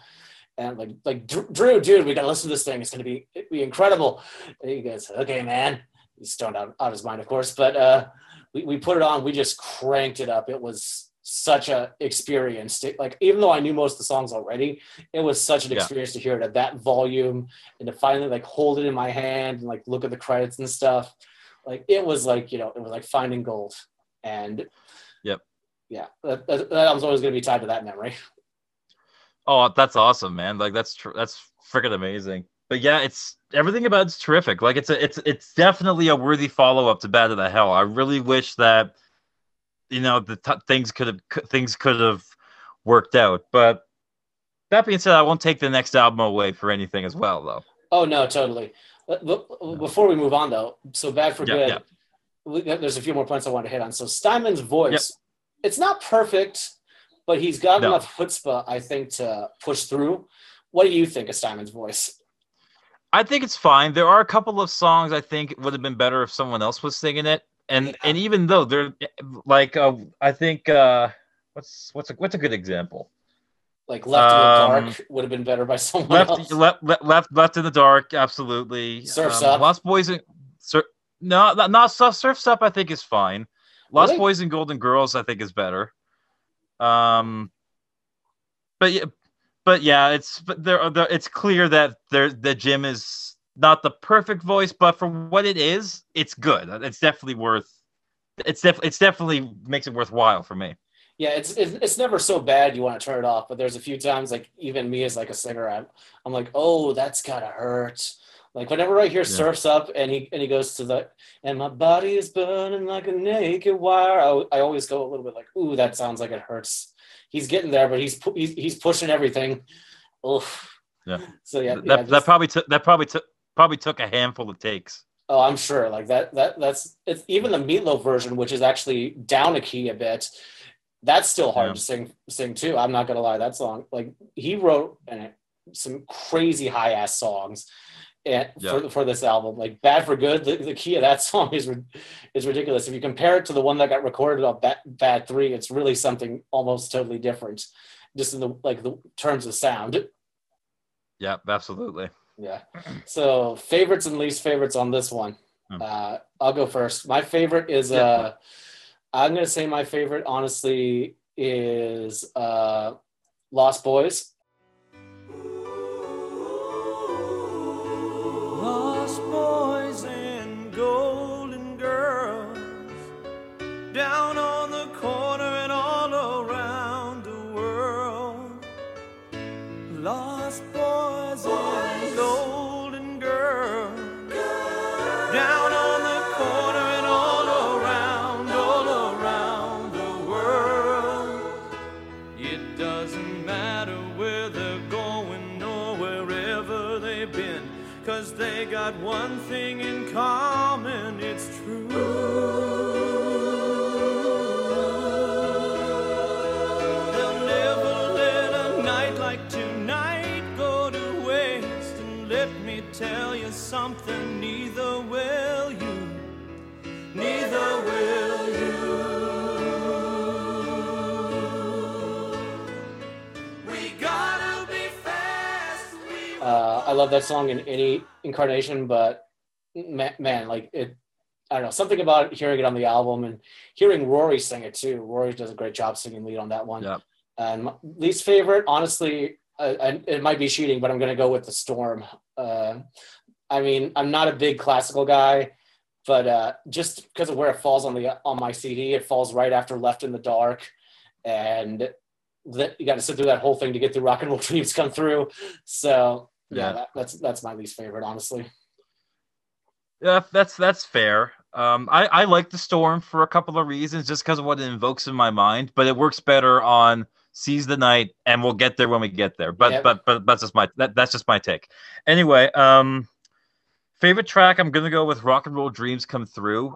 And like, like Drew, dude, we gotta listen to this thing. It's gonna be, it'd be incredible. And he goes, okay, man. He's stoned out, out of his mind, of course. But uh, we, we put it on we just cranked it up it was such a experience to, like even though i knew most of the songs already it was such an Yeah. experience to hear it at that volume and to finally like hold it in my hand and like look at the credits and stuff like it was like you know it was like finding gold and Yep. yeah that, that, that album's always going to be tied to that memory Oh, that's awesome, man! Like that's tr- that's freaking amazing. But yeah, it's everything about it's terrific. Like it's a it's it's definitely a worthy follow up to Bat Out of Hell. I really wish that you know the t- things could have c- things could have worked out. But that being said, I won't take the next album away for anything as well, though. Oh no, totally. Before we move on, though, so bad for Yeah, good. yeah. There's a few more points I want to hit on. So Steinman's voice, it's not perfect, but he's got No. enough chutzpah, I think, to push through. What do you think of Steinman's voice? I think it's fine. There are a couple of songs I think would have been better if someone else was singing it. And Yeah. and even though they're like uh, I think uh what's what's a what's a good example? Like Left Um, in the Dark would have been better by [laughs] someone left, else. left, left, left, left in the dark. Absolutely. Surf's um, Up. Lost Boys and sur- no, not, not Surf- Surf's Up. I think is fine. Lost Really? Boys and Golden Girls. I think is better. Um, but yeah, but yeah, it's but there. Uh, are- there it's clear that there the Jim is not the perfect voice, but for what it is, it's good. It's definitely worth. It's def- It's definitely makes it worthwhile for me. Yeah, it's, it's never so bad you want to turn it off, but there's a few times like even me as like a singer, I'm I'm like, oh, that's gotta hurt. Like whenever I hear surfs up and he and he goes to the and my body is burning like a naked wire, I, I always go a little bit like, ooh, that sounds like it hurts. He's getting there, but he's pu- he's, he's pushing everything. Oof. Yeah. So yeah, that yeah, that just- probably took that probably took probably took a handful of takes. Oh, I'm sure. Like that. That that's it's even the Meatloaf version, which is actually down a key a bit. That's still hard Yeah. to sing sing too. I'm not gonna lie. That song, like he wrote some crazy high ass songs, and Yeah. for for this album, like Bad for Good, the, the key of that [laughs] song is is ridiculous. If you compare it to the one that got recorded on Bat, Bat Three, it's really something almost totally different, just in the like the terms of sound. Yeah, absolutely. Yeah. So favorites and least favorites on this one. Hmm. Uh, I'll go first. My favorite is Yeah. uh, I'm gonna say my favorite honestly is uh, Lost Boys. Down on the corner and all around the world. Lost boys, and I love that song in any incarnation, but man, man, like it. I don't know something about hearing it on the album and hearing Rory sing it too. Rory does a great job singing lead on that one. Yep. And my least favorite, honestly, uh, and it might be cheating, but I'm going to go with the Storm. Uh, I mean, I'm not a big classical guy, but uh, just because of where it falls on the on my CD, it falls right after Left in the Dark, and that you got to sit through that whole thing to get through Rock and Roll Dreams come through. So yeah, Yeah. That, that's that's my least favorite, honestly. Yeah, that's that's fair. Um, I I like the storm for a couple of reasons, just because of what it invokes in my mind. But it works better on seize the night, and we'll get there when we get there. But Yep. but but that's just my that, that's just my take. Anyway, um, favorite track, I'm gonna go with Rock and Roll Dreams Come Through.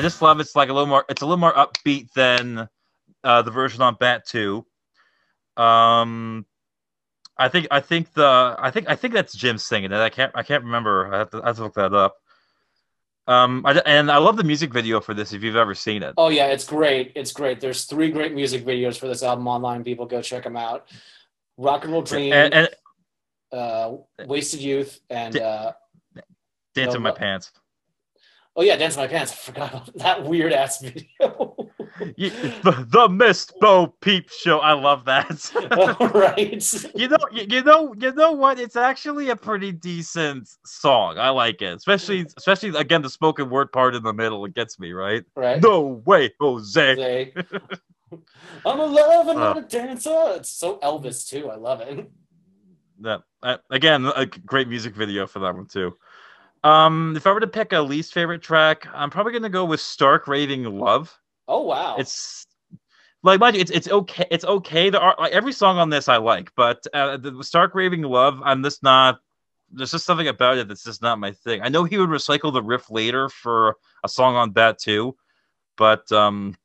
I just love it's like a little more it's a little more upbeat than uh, the version on Bat Two. Um, I think I think the I think I think that's Jim singing it. I can't I can't remember. I have to, I have to look that up. Um, I, and I love the music video for this. If you've ever seen it, Oh yeah, it's great. It's great. There's three great music videos for this album online. People go check them out. Rock and Roll Dream, And, and uh, Wasted Youth, and uh, dance No, in my pants. Oh yeah, Dance My Pants. [laughs] I forgot about that weird ass video. You- the, the Miss Bo Peep Show. I love that. [laughs] right. [laughs] you know, you, you know, you know what? It's actually a pretty decent song. I like it, especially, especially again the spoken word part in the middle. It gets me right. Right. No way, Jose. They- I'm a lover, not Uh. a dancer. It's so Elvis too. I love it. That uh, again, a great music video for that one too. Um, if I were to pick a least favorite track, I'm probably gonna go with "Stark Raving Love." Oh wow. It's like mind you, it's it's okay. It's okay. There are like every song on this I like, but uh, the "Stark Raving Love," I'm just not. There's just something about it that's just not my thing. I know he would recycle the riff later for a song on that too, but um,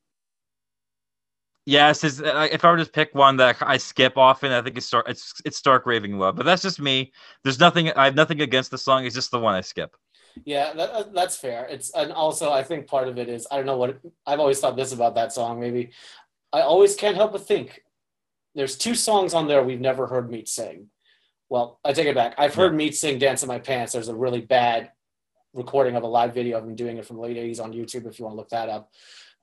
yes, uh, if I were to pick one that I skip often, I think it's Stark. It's it's Stark Raving Love, but that's just me. There's nothing. I have nothing against the song. It's just the one I skip. Yeah, that, that's fair. It's and also I think part of it is I don't know what it, I've always thought this about that song. Maybe I always can't help but think there's two songs on there we've never heard Meat sing. Well, I take it back. I've heard Meat sing "Dance in My Pants." There's a really bad recording of a live video of him doing it from the late '80s on YouTube. If you want to look that up,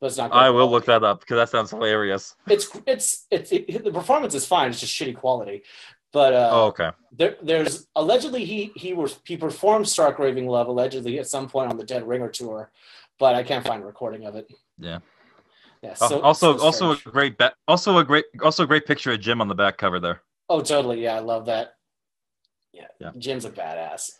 it's not. I will look that up because that sounds hilarious. It's it's it's it, the performance is fine. It's just shitty quality. But uh, Oh, okay. there, there's allegedly he he was he performed Stark Raving Love allegedly at some point on the Dead Ringer tour, but I can't find a recording of it. Yeah. Yeah. So, also, so also a great, ba- also a great, also a great picture of Jim on the back cover there. oh, totally. Yeah, I love that. Yeah, Yeah. Jim's a badass.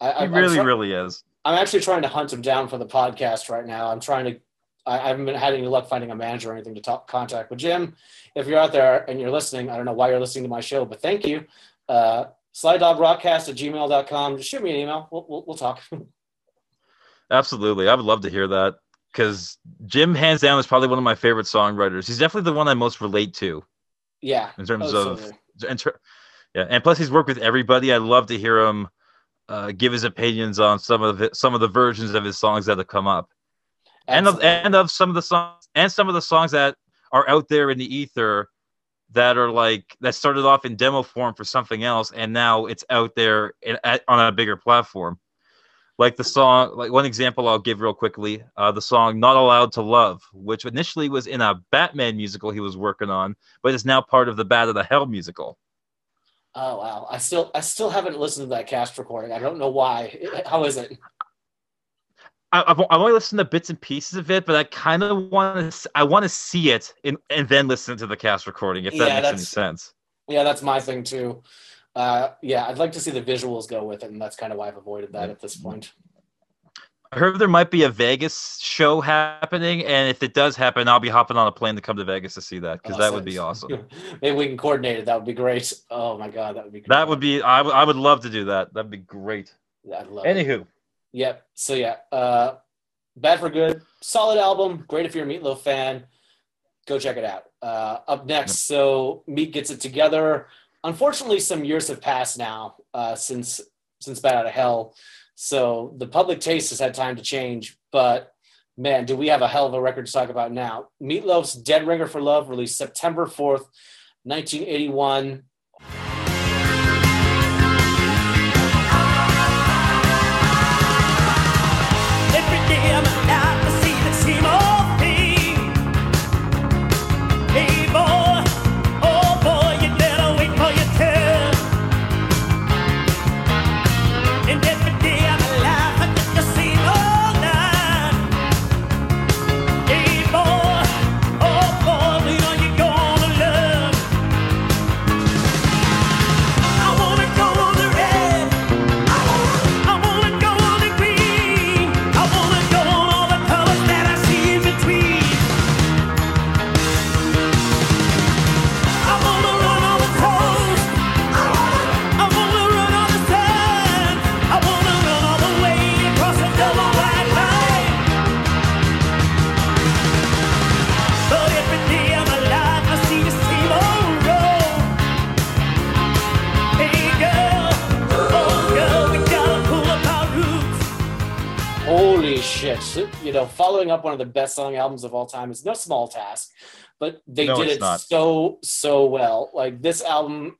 I, He I'm- I'm really, try- really is. I'm actually trying to hunt him down for the podcast right now. I'm trying to. I, I haven't been having any luck finding a manager or anything to talk contact. But Jim, if you're out there and you're listening, I don't know why you're listening to my show, but thank you. Uh, sliddogbroadcast at gmail.com. Just shoot me an email. We'll, we'll, we'll talk. [laughs] Absolutely, I would love to hear that because Jim, hands down, is probably one of my favorite songwriters. He's definitely the one I most relate to yeah. in terms Oh, of, in ter- yeah, and plus he's worked with everybody. I love to hear him uh, give his opinions on some of the, some of the versions of his songs that have come up. And of and of some of the songs and some of the songs that are out there in the ether that are like that started off in demo form for something else and now it's out there in, at, on a bigger platform like the song like one example i'll give real quickly uh, the song not allowed to love which initially was in a batman musical he was working on but is now part of the Bat Out of Hell musical Oh wow! I still I still haven't listened to that cast recording. I don't know why. [laughs] How is it? I, I've, I've only listened to bits and pieces of it, but I kind of want to. I want to see it in, and then listen to the cast recording if that Yeah, makes any sense. Yeah, that's my thing too. Uh, yeah, I'd like to see the visuals go with it, and that's kind of why I've avoided that at this point. I heard there might be a Vegas show happening, and if it does happen, I'll be hopping on a plane to come to Vegas to see that because that would be awesome. [laughs] Maybe we can coordinate it. That would be great. Oh my god, that would be. Great. That would be. I would- I would love to do that. That'd be great. I'd love it. Yep. So yeah, uh, Bad for Good, solid album. Great if you're a Meatloaf fan. Go check it out. Uh, up next, so Meat gets it together. Unfortunately, some years have passed now uh, since since Bat Out of Hell, so the public taste has had time to change. But man, do we have a hell of a record to talk about now? Meatloaf's Dead Ringer for Love, released September fourth, 1981. damn Shit. You know, following up one of the best selling albums of all time is no small task. but they No, did it not. so so well. Like this album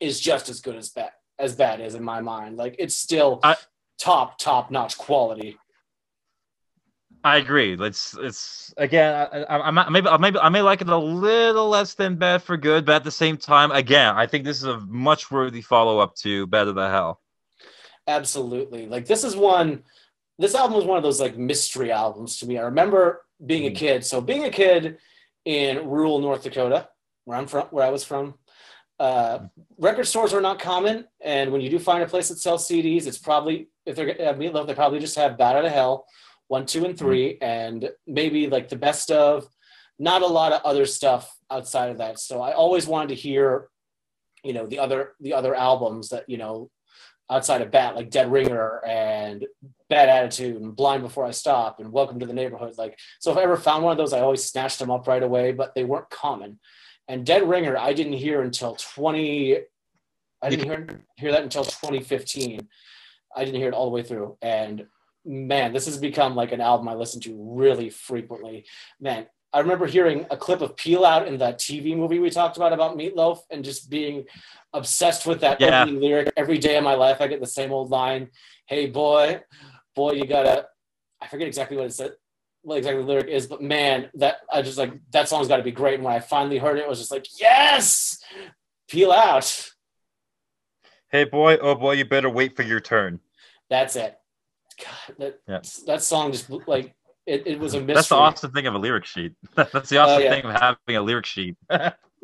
is just as good as bad as bad is in my mind. Like it's still I- top top notch quality. I agree. It's it's again. I, I, I maybe I maybe I may like it a little less than Bad for Good, but at the same time, again, I think this is a much worthy follow up to Bat Out of Hell. Absolutely. Like this is one this album was one of those like mystery albums to me. I remember being a Mhm. kid. So being a kid in rural North Dakota, where I'm from, where I was from, uh, record stores are not common. And when you do find a place that sells CDs, it's probably if they're at Meatloaf, they probably just have Bat Out of Hell, one, two, and 3 and maybe like the best of. Not a lot of other stuff outside of that. So I always wanted to hear, you know, the other the other albums that you know outside of Bat, like Dead Ringer and Bad Attitude and Blind Before I Stop and Welcome to the Neighborhood. Like, so if I ever found one of those, I always snatched them up right away, but they weren't common. And Dead Ringer, I didn't hear until 20, I didn't hear, hear that until 2015. I didn't hear it all the way through. And man, this has become like an album I listen to really frequently. Man, I remember hearing a clip of Peel Out in that TV movie we talked about about Meatloaf and just being obsessed with that Yeah. opening lyric. Every day of my life, I get the same old line. Hey, boy, boy, you gotta. I forget exactly what it said, what exactly the lyric is, but man, that I just like that song's got to be great. And when I finally heard it, it was just like, yes, Peel Out. Hey boy, oh boy, you better wait for your turn. That's it. God, that Yeah. that song just like it, it was a mystery. That's the awesome thing of a lyric sheet. [laughs] That's the awesome Oh, yeah. thing of having a lyric sheet. [laughs]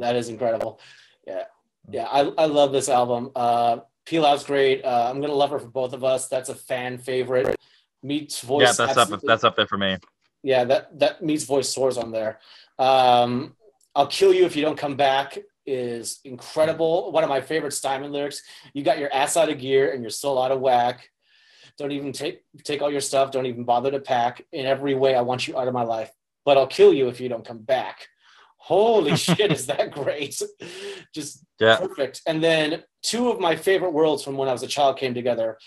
That is incredible. Yeah. Yeah. I, I love this album. Uh, Out's great. Uh, I'm going to love her for both of us. That's a fan favorite. Meat's voice. yeah, that's up. That's up there for me. Yeah. That, that Meat's voice soars on there. Um, I'll kill you if you don't come back is incredible. One of my favorite Steinman lyrics. You got your ass out of gear and you're still out of whack. Don't even take take all your stuff. Don't even bother to pack. In every way, I want you out of my life. But I'll kill you if you don't come back. Holy [laughs] shit, is that great? Just Yeah. perfect. And then two of my favorite worlds from when I was a child came together.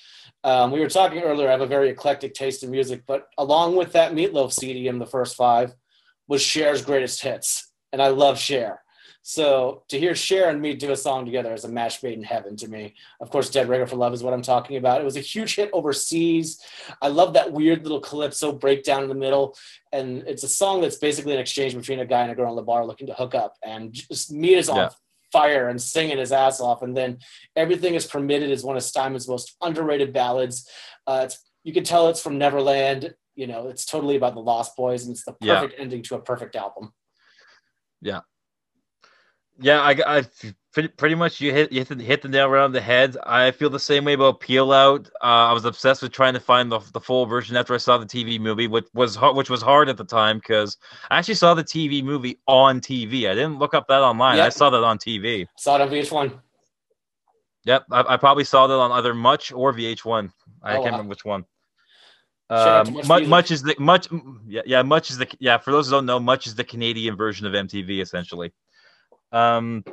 Um, we were talking earlier. I have a very eclectic taste in music, but along with that Meatloaf CD in the first five was Cher's greatest hits, and I love Cher. So to hear Cher and me do a song together is a match made in heaven to me. Of course, Dead Ringer for Love is what I'm talking about. It was a huge hit overseas. I love that weird little calypso breakdown in the middle. And it's a song that's basically an exchange between a guy and a girl in the bar looking to hook up. And just Meat is on Yeah. fire and singing his ass off. And then Everything is Permitted is one of Steinman's most underrated ballads. Uh, it's, you can tell it's from Neverland. You know, it's totally about the Lost Boys, and it's the Yeah. perfect ending to a perfect album. Yeah, I, I pretty, much you hit you hit the, hit the nail right on the head. I feel the same way about Peel Out. Uh, I was obsessed with trying to find the, the full version after I saw the TV movie, which was hard, which was hard at the time because I actually saw the TV movie on TV. I didn't look up that online. I saw that on TV. Saw it on VH1. Yep, I, I probably saw that on either Much or VH1. I Oh, can't wow. remember which one. Um, Much much, much is the much, yeah, yeah, much is the yeah. For those who don't know, much is the Canadian version of MTV essentially. Um,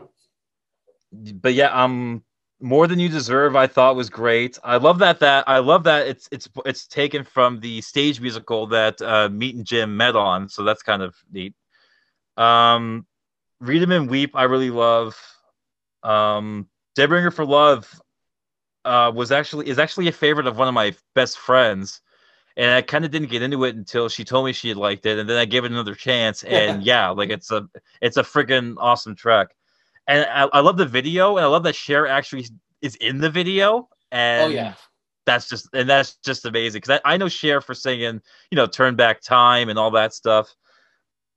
but yeah, um, more than you deserve. I thought was great. I love that that I love that it's it's it's taken from the stage musical that uh, Meat and Jim met on. So that's kind of neat. Um, Read 'em and Weep. I really love. Um, Dead Ringer for Love uh, was actually is actually a favorite of one of my best friends, and I kind of didn't get into it until she told me she liked it, and then I gave it another chance, and yeah, like it's a it's a freaking awesome track, and I, I love the video, and I love that Cher actually is in the video, oh, and Oh yeah. that's just and that's just amazing because I, I know Cher for singing, you know, Turn Back Time and all that stuff.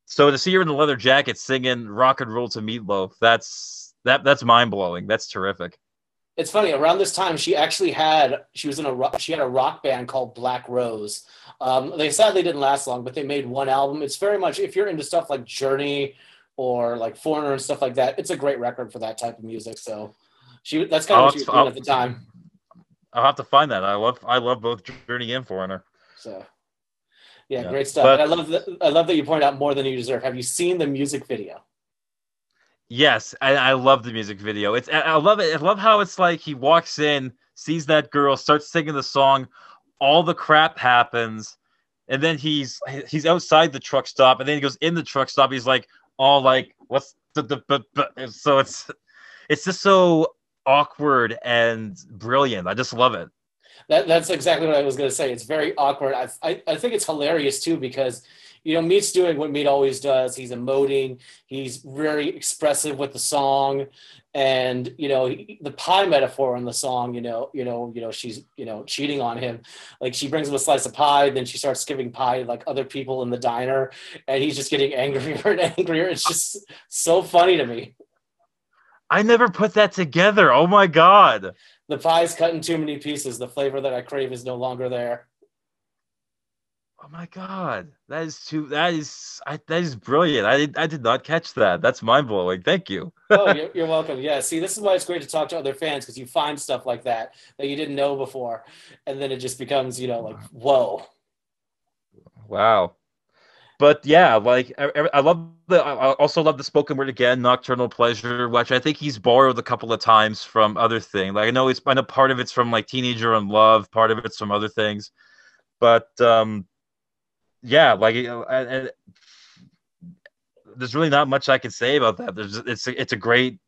So to see her in the leather jacket singing "Rock and Roll" to Meatloaf, that's that that's mind blowing. That's terrific. It's funny. Around this time, she actually had she was in a rock, she had a rock band called Black Rose. Um, they sadly didn't last long, but they made one album. It's very much if you're into stuff like Journey or like Foreigner and stuff like that, it's a great record for that type of music. So she that's kind of I'll what she was doing to- at the time. I'll have to find that. I love I love both Journey and Foreigner. So yeah, Yeah. great stuff. But- I love that. I love that you point out more than you deserve. Have you seen the music video? Yes, I, I love the music video. It's I love it. I love how it's like he walks in, sees that girl, starts singing the song, all the crap happens, and then he's he's outside the truck stop, and then he goes in the truck stop. He's like, all like what's the, the but, but so it's it's just so awkward and brilliant. I just love it. That, that's exactly what I was going to say. It's very awkward. I, I, I think it's hilarious too because, you know, Meat's doing what Meat always does. He's emoting. He's very expressive with the song, and you know he- the pie metaphor in the song. You know, you know, you know, she's you know cheating on him. Like she brings him a slice of pie, then she starts giving pie to like other people in the diner, and he's just getting [laughs] angrier and angrier. It's just so funny to me. I never put that together. Oh my god. The pie's cut in too many pieces. The flavor that I crave is no longer there. Oh my god. That is too that is I, that is brilliant. I did I did not catch that. That's mind blowing. Thank you. oh, you're, [laughs] you're welcome. Yeah. See, this is why it's great to talk to other fans because you find stuff like that that you didn't know before, and then it just becomes, you know, like whoa. Wow. But yeah, like I, I- love the. I I also love the spoken word again, "Nocturnal Pleasure," which I think he's borrowed a couple of times from other things. Like I know it's, I know part of it's from like "Teenager and Love," part of it's from other things, but um, yeah, like and, and there's really not much I can say about that. There's it's a, it's a great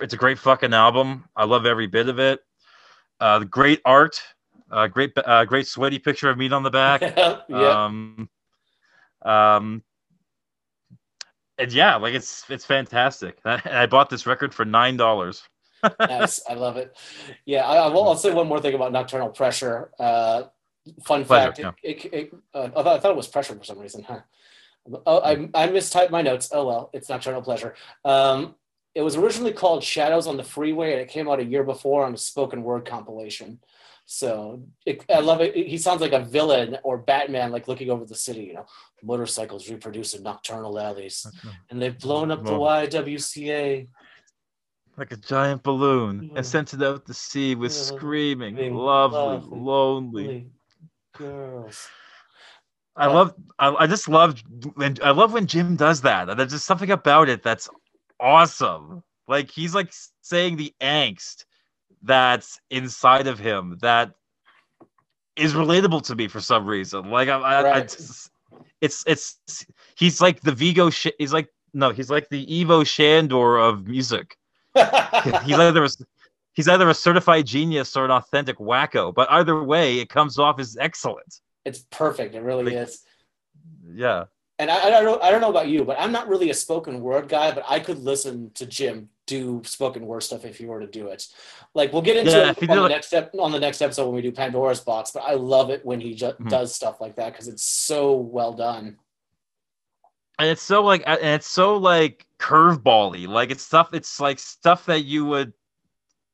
it's a great fucking album. I love every bit of it. Uh, the great art, uh, great uh, great sweaty picture of meat on the back. [laughs] yeah. Um, um, and yeah, like it's it's fantastic. And I bought this record for nine dollars. [laughs] nice. I love it. Yeah. I, I will, I'll say one more thing about nocturnal pressure. Uh, fun Pleasure, fact. It, it, it, uh, I, thought, I thought it was pressure for some reason. Huh? Oh, I, I mistyped my notes. Oh well, it's nocturnal pleasure. Um, it was originally called Shadows on the Freeway, and it came out a year before on a spoken word compilation. So it, I love it. He sounds like a villain or Batman, like looking over the city. You know, motorcycles reproduce in nocturnal alleys, [laughs] and they've blown up the YWCA. Like a giant balloon Yeah. and sent it out to sea with Yeah, screaming, screaming, lovely, lovely, lonely. Girls. I love, I, I just love when I love when Jim does that. There's just something about it that's awesome. Like he's like saying the angst that's inside of him that is relatable to me for some reason. Like I, I, I just, it's it's he's like the Vigo. Sh- he's like no, he's like the Ivo Shandor of music. He's either a, he's either a certified genius or an authentic wacko. But either way, it comes off as excellent. it's perfect. It really Like- is. Yeah. And I, I don't know. I don't know about you, but I'm not really a spoken word guy. But I could listen to Jim do spoken word stuff if he were to do it. Like we'll get into Yeah, it on the like- next step on the next episode when we do Pandora's box. But I love it when he just Mhm. does stuff like that because it's so well done. and it's so like and it's so like curvebally like it's stuff it's like stuff that you would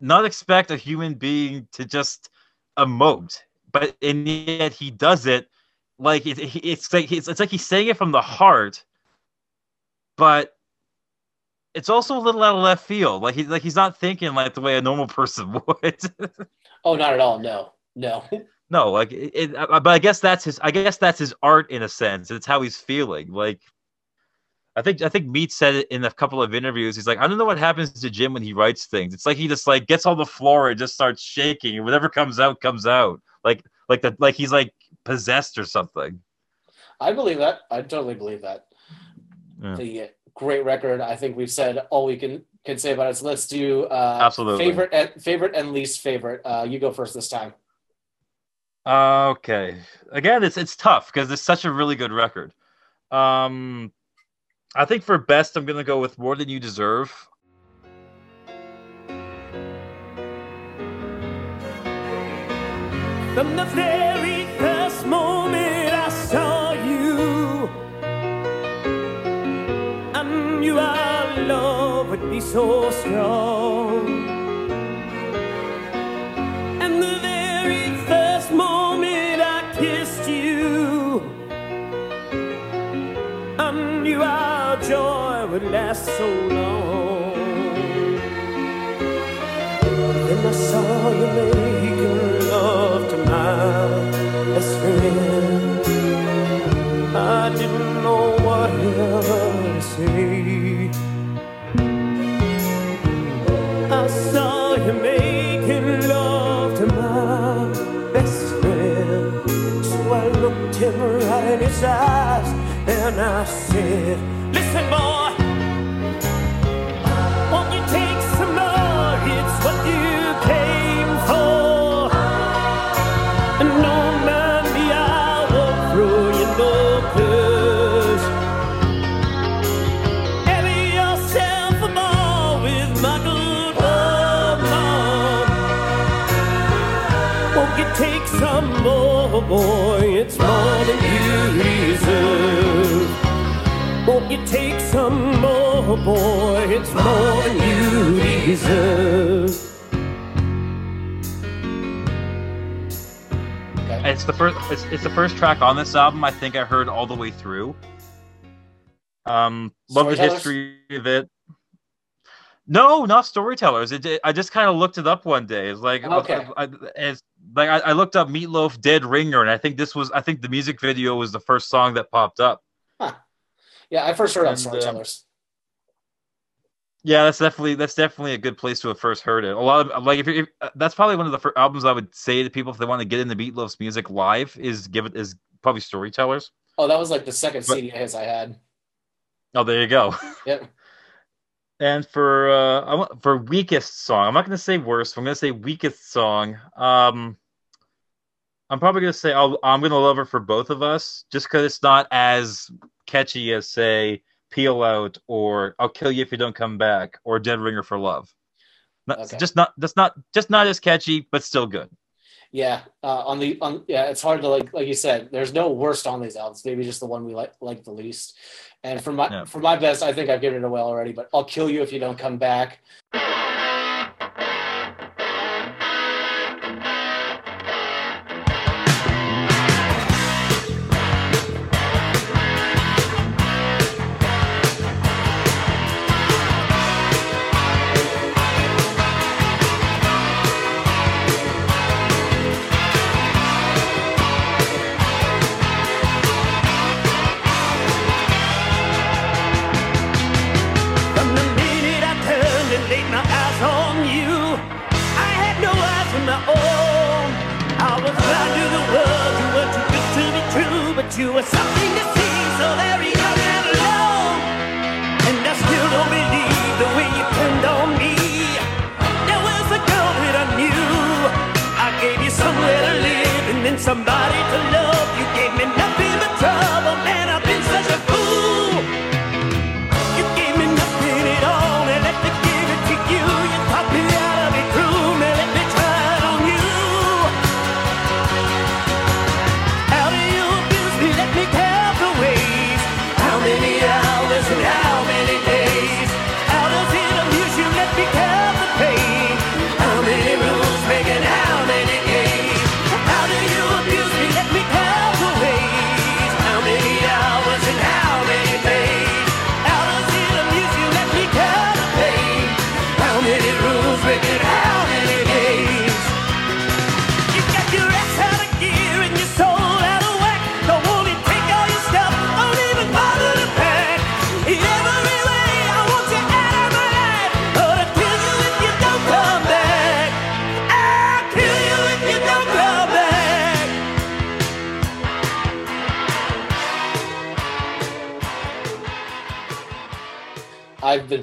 not expect a human being to just emote but and yet he does it like it, it- it's like it's, it's like he's saying it from the heart but it's also a little out of left field. Like he's like he's not thinking like the way a normal person [laughs] would. Oh, not at all. No, no. no like it, it but i guess that's his i guess that's his art in a sense. It's how he's feeling. Like i think i think meat said it in a couple of interviews he's like i don't know what happens to jim when he writes things it's like he just like gets on the floor and just starts shaking and whatever comes out comes out like like the like he's like possessed or something I believe that. I totally believe that. Yeah. The great record. I think we've said all we can can say about it. So let's do uh, Absolutely. favorite and favorite and least favorite. Uh, you go first this time. okay again it's it's tough because it's such a really good record um i think for best i'm gonna go with more than you deserve From the very first moment I saw you, I knew our love would be so strong. Joy would last so long. Then I saw you making love to my best friend. I didn't know what to say. I saw you making love to my best friend. So I looked him right in his eyes and I said, boy? It's more than you deserve. Won't you take some more, boy? It's more than you deserve. It's the first. It's, it's the first track on this album. I think I heard all the way through. Um, love the history of it. No, not storytellers. It, it- I just kind of looked it up one day. It's like Okay. I, I- it's like I, I looked up Meatloaf "Dead Ringer" and I think this was. I think the music video was the first song that popped up. Yeah, I first heard on And, uh, Storytellers. Yeah, that's definitely that's definitely a good place to have first heard it. A lot of like if, you if that's probably one of the first albums I would say to people if they want to get into Meatloaf's music live is give it is probably Storytellers. Oh, that was like the second but- CD of his I had. Oh, there you go. Yep. And for uh, I want for weakest song, I'm not going to say worst. I'm going to say weakest song. Um, I'm probably going to say I'll, I'm going to love her for both of us, just because it's not as catchy as say "Peel Out" or "I'll Kill You If You Don't Come Back" or "Dead Ringer for Love." Not, Okay. Just not that's not just not as catchy, but still good. Yeah, uh, on the on yeah, it's hard to like like you said. There's no worst on these albums. Maybe just the one we like like the least. And for my for my best, I think I've given it away already. But I'll kill you if you don't come back.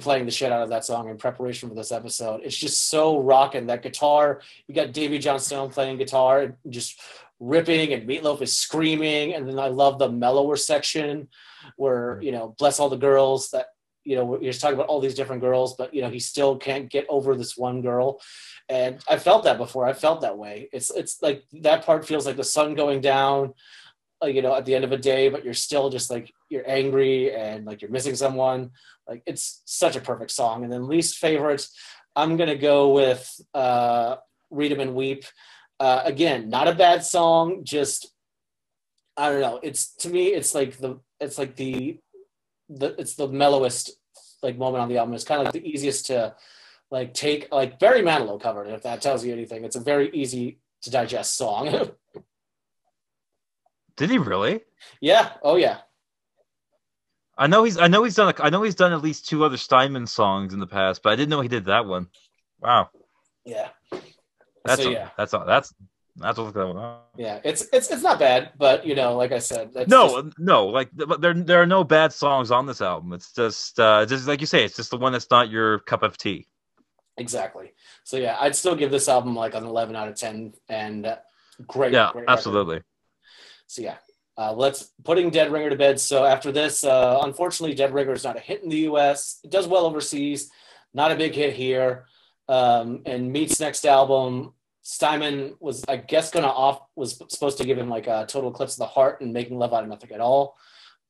Playing the shit out of that song in preparation for this episode. It's just so rocking. That guitar, you got Davey Johnstone playing guitar and just ripping, and Meatloaf is screaming. And then I love the mellower section where, you know, bless all the girls that, you know, you're talking about all these different girls, but, you know, he still can't get over this one girl. And I felt that before. I felt that way. It's, it's like that part feels like the sun going down, you know, at the end of a day, but you're still just like, you're angry and like you're missing someone like it's such a perfect song. And then least favorite, I'm gonna go with uh, "Read 'Em and Weep." Uh, again, not a bad song. Just I don't know. It's to me, it's like the it's like the the it's the mellowest like moment on the album. It's kind of like the easiest to like take. Like Barry Manilow covered. If that tells you anything, it's a very easy to digest song. [laughs] Did he really? yeah. Oh yeah. I know he's I know he's done a, I know he's done at least two other Steinman songs in the past, but I didn't know he did that one. Wow, Yeah. that's so a- yeah. that's a- that's that's what's going on. Yeah. It's it's it's not bad, but you know, like I said, that's No, just- no, like there there are no bad songs on this album. It's just uh just like you say, it's just the one that's not your cup of tea. Exactly. So yeah, I'd still give this album like an 11 out of 10 and uh, great. Yeah, great record. So yeah, uh, let's putting Dead Ringer to bed. So after this, uh, unfortunately, Dead Ringer is not a hit in the U.S. It does well overseas, not a big hit here. Um, and Meat's next album, Steinman was, I guess, gonna off was supposed to give him like a total eclipse of the heart and making love out of nothing at all,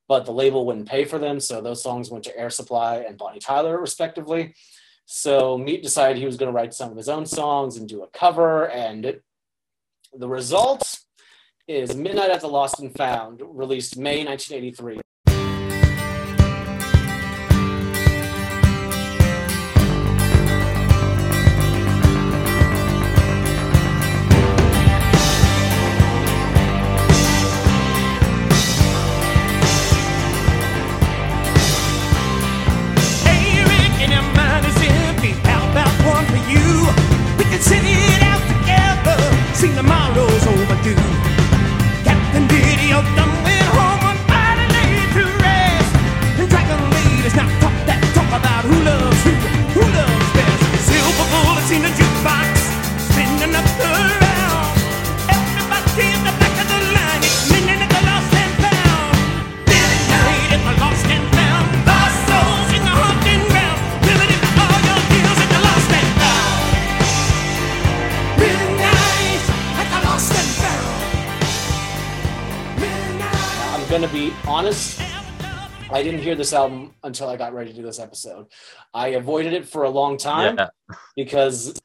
but the label wouldn't pay for them, so those songs went to Air Supply and Bonnie Tyler respectively. So Meat decided he was to write some of his own songs and do a cover, and it, the result is Midnight at the Lost and Found, released May 1983. I didn't hear this album until I got ready to do this episode. I avoided it for a long time Yeah. because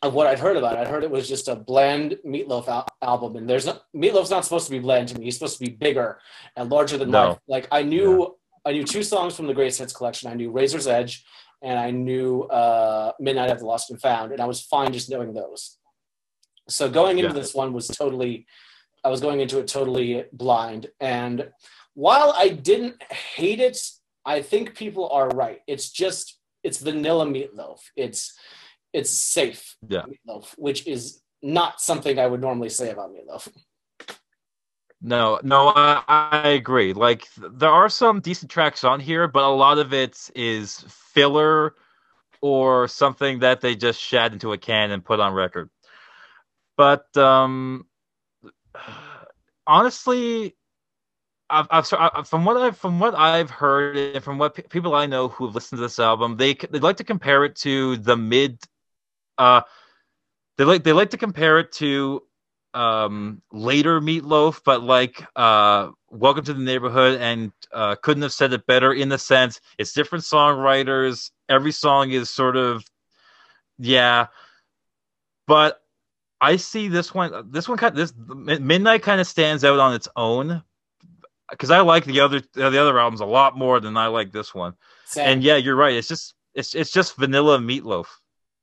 of what I'd heard about it. I heard it was just a bland Meatloaf al- album, and there's no, Meatloaf's not supposed to be bland to me. He's supposed to be bigger and larger than No. life. Like I knew, I knew two songs from the Greatest Hits collection. I knew Razor's Edge, and I knew uh, Midnight at the Lost and Found, and I was fine just knowing those. So going into Yeah. this one was totally, I was going into it totally blind, and while I didn't hate it, I think people are right. It's just it's vanilla meatloaf. It's it's safe Yeah. meatloaf, which is not something I would normally say about meatloaf. No, no, I, I agree. Like th- there are some decent tracks on here, but a lot of it is filler or something that they just shat into a can and put on record. But um [sighs] honestly, I've, I've from what I've from what I've heard and from what pe- people I know who have listened to this album, they they like to compare it to the mid. Uh, they like they like to compare it to um later meatloaf but like uh welcome to the neighborhood and uh couldn't have said it better in the sense it's different songwriters every song is sort of yeah but i see this one this one kind of, this midnight kind of stands out on its own because i like the other the other albums a lot more than i like this one Sam, and yeah you're right it's just it's it's just vanilla meatloaf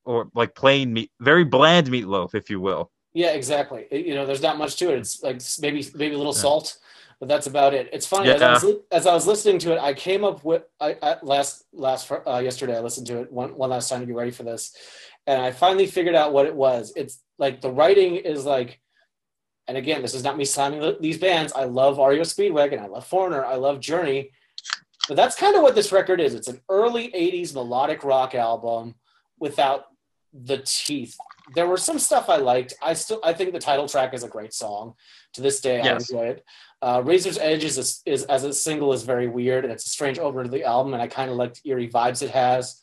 or like plain meat very bland meatloaf if you will yeah, exactly. It- you know, there's not much to it. It's like maybe maybe a little Yeah. salt, but that's about it. It's funny as, I was, as I was listening to it, I came up with I, I last last uh, yesterday. I listened to it one one last time to get ready for this, and I finally figured out what it was. It's like the writing is like, and again, this is not me slamming the- these bands. I love REO Speedwagon. I love Foreigner. I love Journey. But that's kind of what this record is. It's an early '80s melodic rock album without the teeth. There were some stuff I liked. I still I think the title track is a great song. To this day, I enjoy it. Uh, Razor's Edge is, a, is as a single is very weird and it's a strange opener to the album, and I kind of like the eerie vibes it has.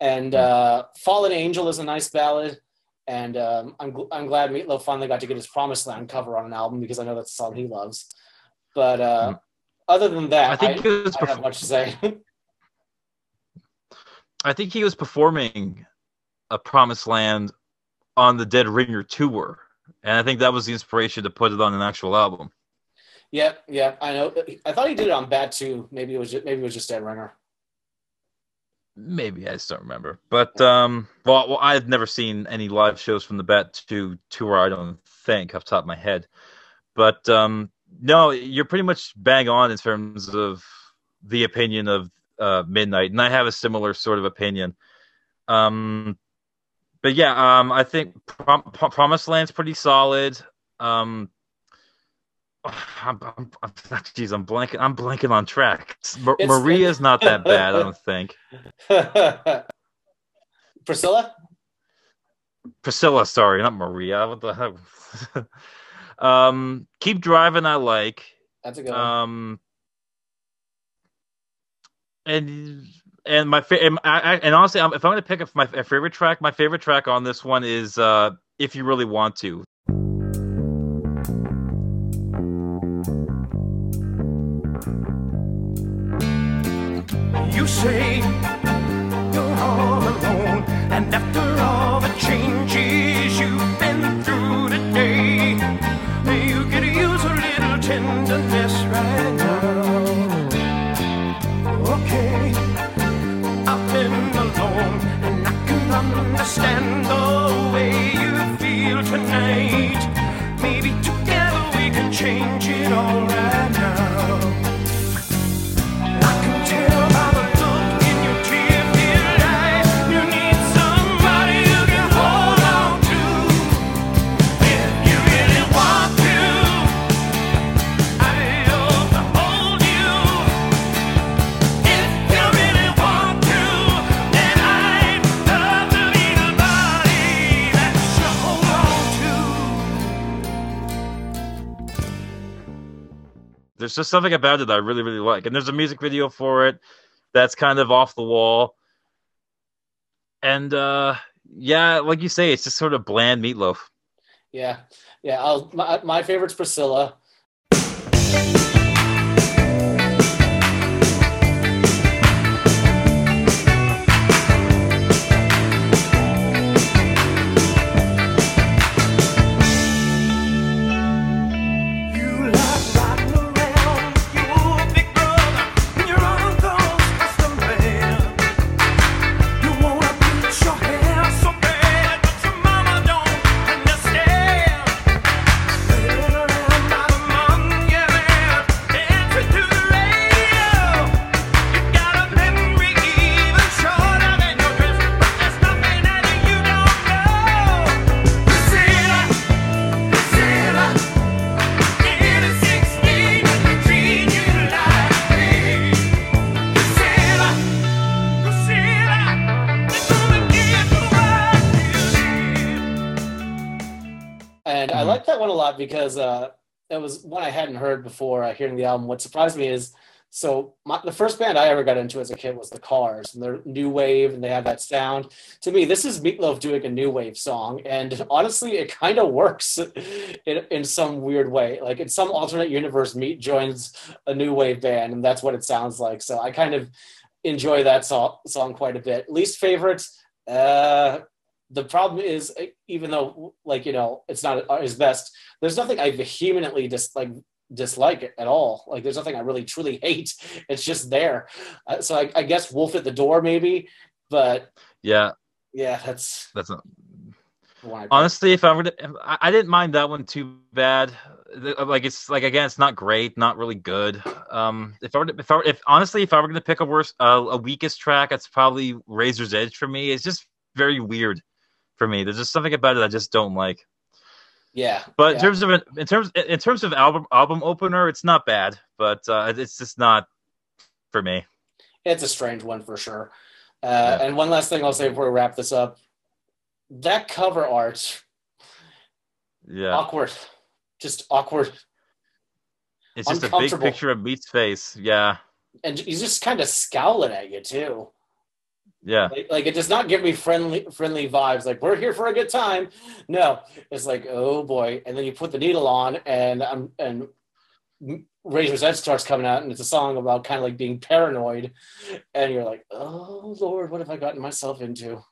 And uh, Fallen Angel is a nice ballad, and um, I'm gl- I'm glad Meatloaf finally got to get his Promised Land cover on an album because I know that's a song he loves. But uh, Mm. other than that, I think I, I have much to say. [laughs] I think he was performing a Promised Land on the Dead Ringer tour, and I think that was the inspiration to put it on an actual album. yeah, yeah, I know. I thought he did it on Bat Two. Maybe it was just, maybe it was just Dead Ringer. Maybe I just don't remember, but um, well, well, I've never seen any live shows from the Bat Two tour. I don't think off top of my head, but um, no, you're pretty much bang on in terms of the opinion of uh, Midnight, and I have a similar sort of opinion. Um, but yeah, um, I think Prom- Pro- Promised Land's pretty solid. Um, I'm, I'm, I'm, [laughs] geez, I'm blanking. I'm blanking on tracks. Ma- Maria's not that bad, I don't [laughs] think. Priscilla? Priscilla, sorry, not Maria. What the heck? [laughs] um, keep driving. I like. That's a good one. Um, and and my fa- and, I, and honestly, if I'm going to pick up my favorite track, my favorite track on this one is uh if you really want to. You just something about it that I really, really like. And there's a music video for it that's kind of off the wall. And uh yeah, like you say, it's just sort of bland meatloaf. Yeah, yeah. I'll, my my favorite's Priscilla. Because uh, it was one I hadn't heard before uh, hearing the album. What surprised me is so my, the first band I ever got into as a kid was the Cars, and they're new wave, and they had that sound. To me, this is Meatloaf doing a new wave song, and honestly, it kind of works [laughs] in, in some weird way. Like in some alternate universe, Meat joins a new wave band, and that's what it sounds like. So I kind of enjoy that so- song quite a bit. Least favorite. Uh, the problem is uh, even though like you know it's not his best there's nothing i vehemently dis like dislike it at all. Like there's nothing i really truly [laughs] hate. It's just there. Uh, so I, I guess wolf at the door maybe but Yeah, yeah that's that's not the one I honestly if i were to I, I didn't mind that one too bad. Like it's like again it's not great not really good. Um if i were to, if I were, if honestly if i were gonna pick a worst uh, a weakest track it's probably razor's edge for me. It's just very weird for me. There's just something about it i just don't like yeah but in terms of in terms in terms of album album opener it's not bad but uh it's just not for me. It's a strange one for sure. Uh, Yeah. and one last thing i'll say before we wrap this up. That cover art yeah. awkward. Just awkward. It's just a big picture of meat's face. Yeah. And he's just kind of scowling at you too yeah. Like, like it does not give me friendly friendly vibes like we're here for a good time. No. It's like oh boy. And then you put the needle on and i'm and razor's edge starts coming out and it's a song about kind of like being paranoid and you're like oh lord what have i gotten myself into?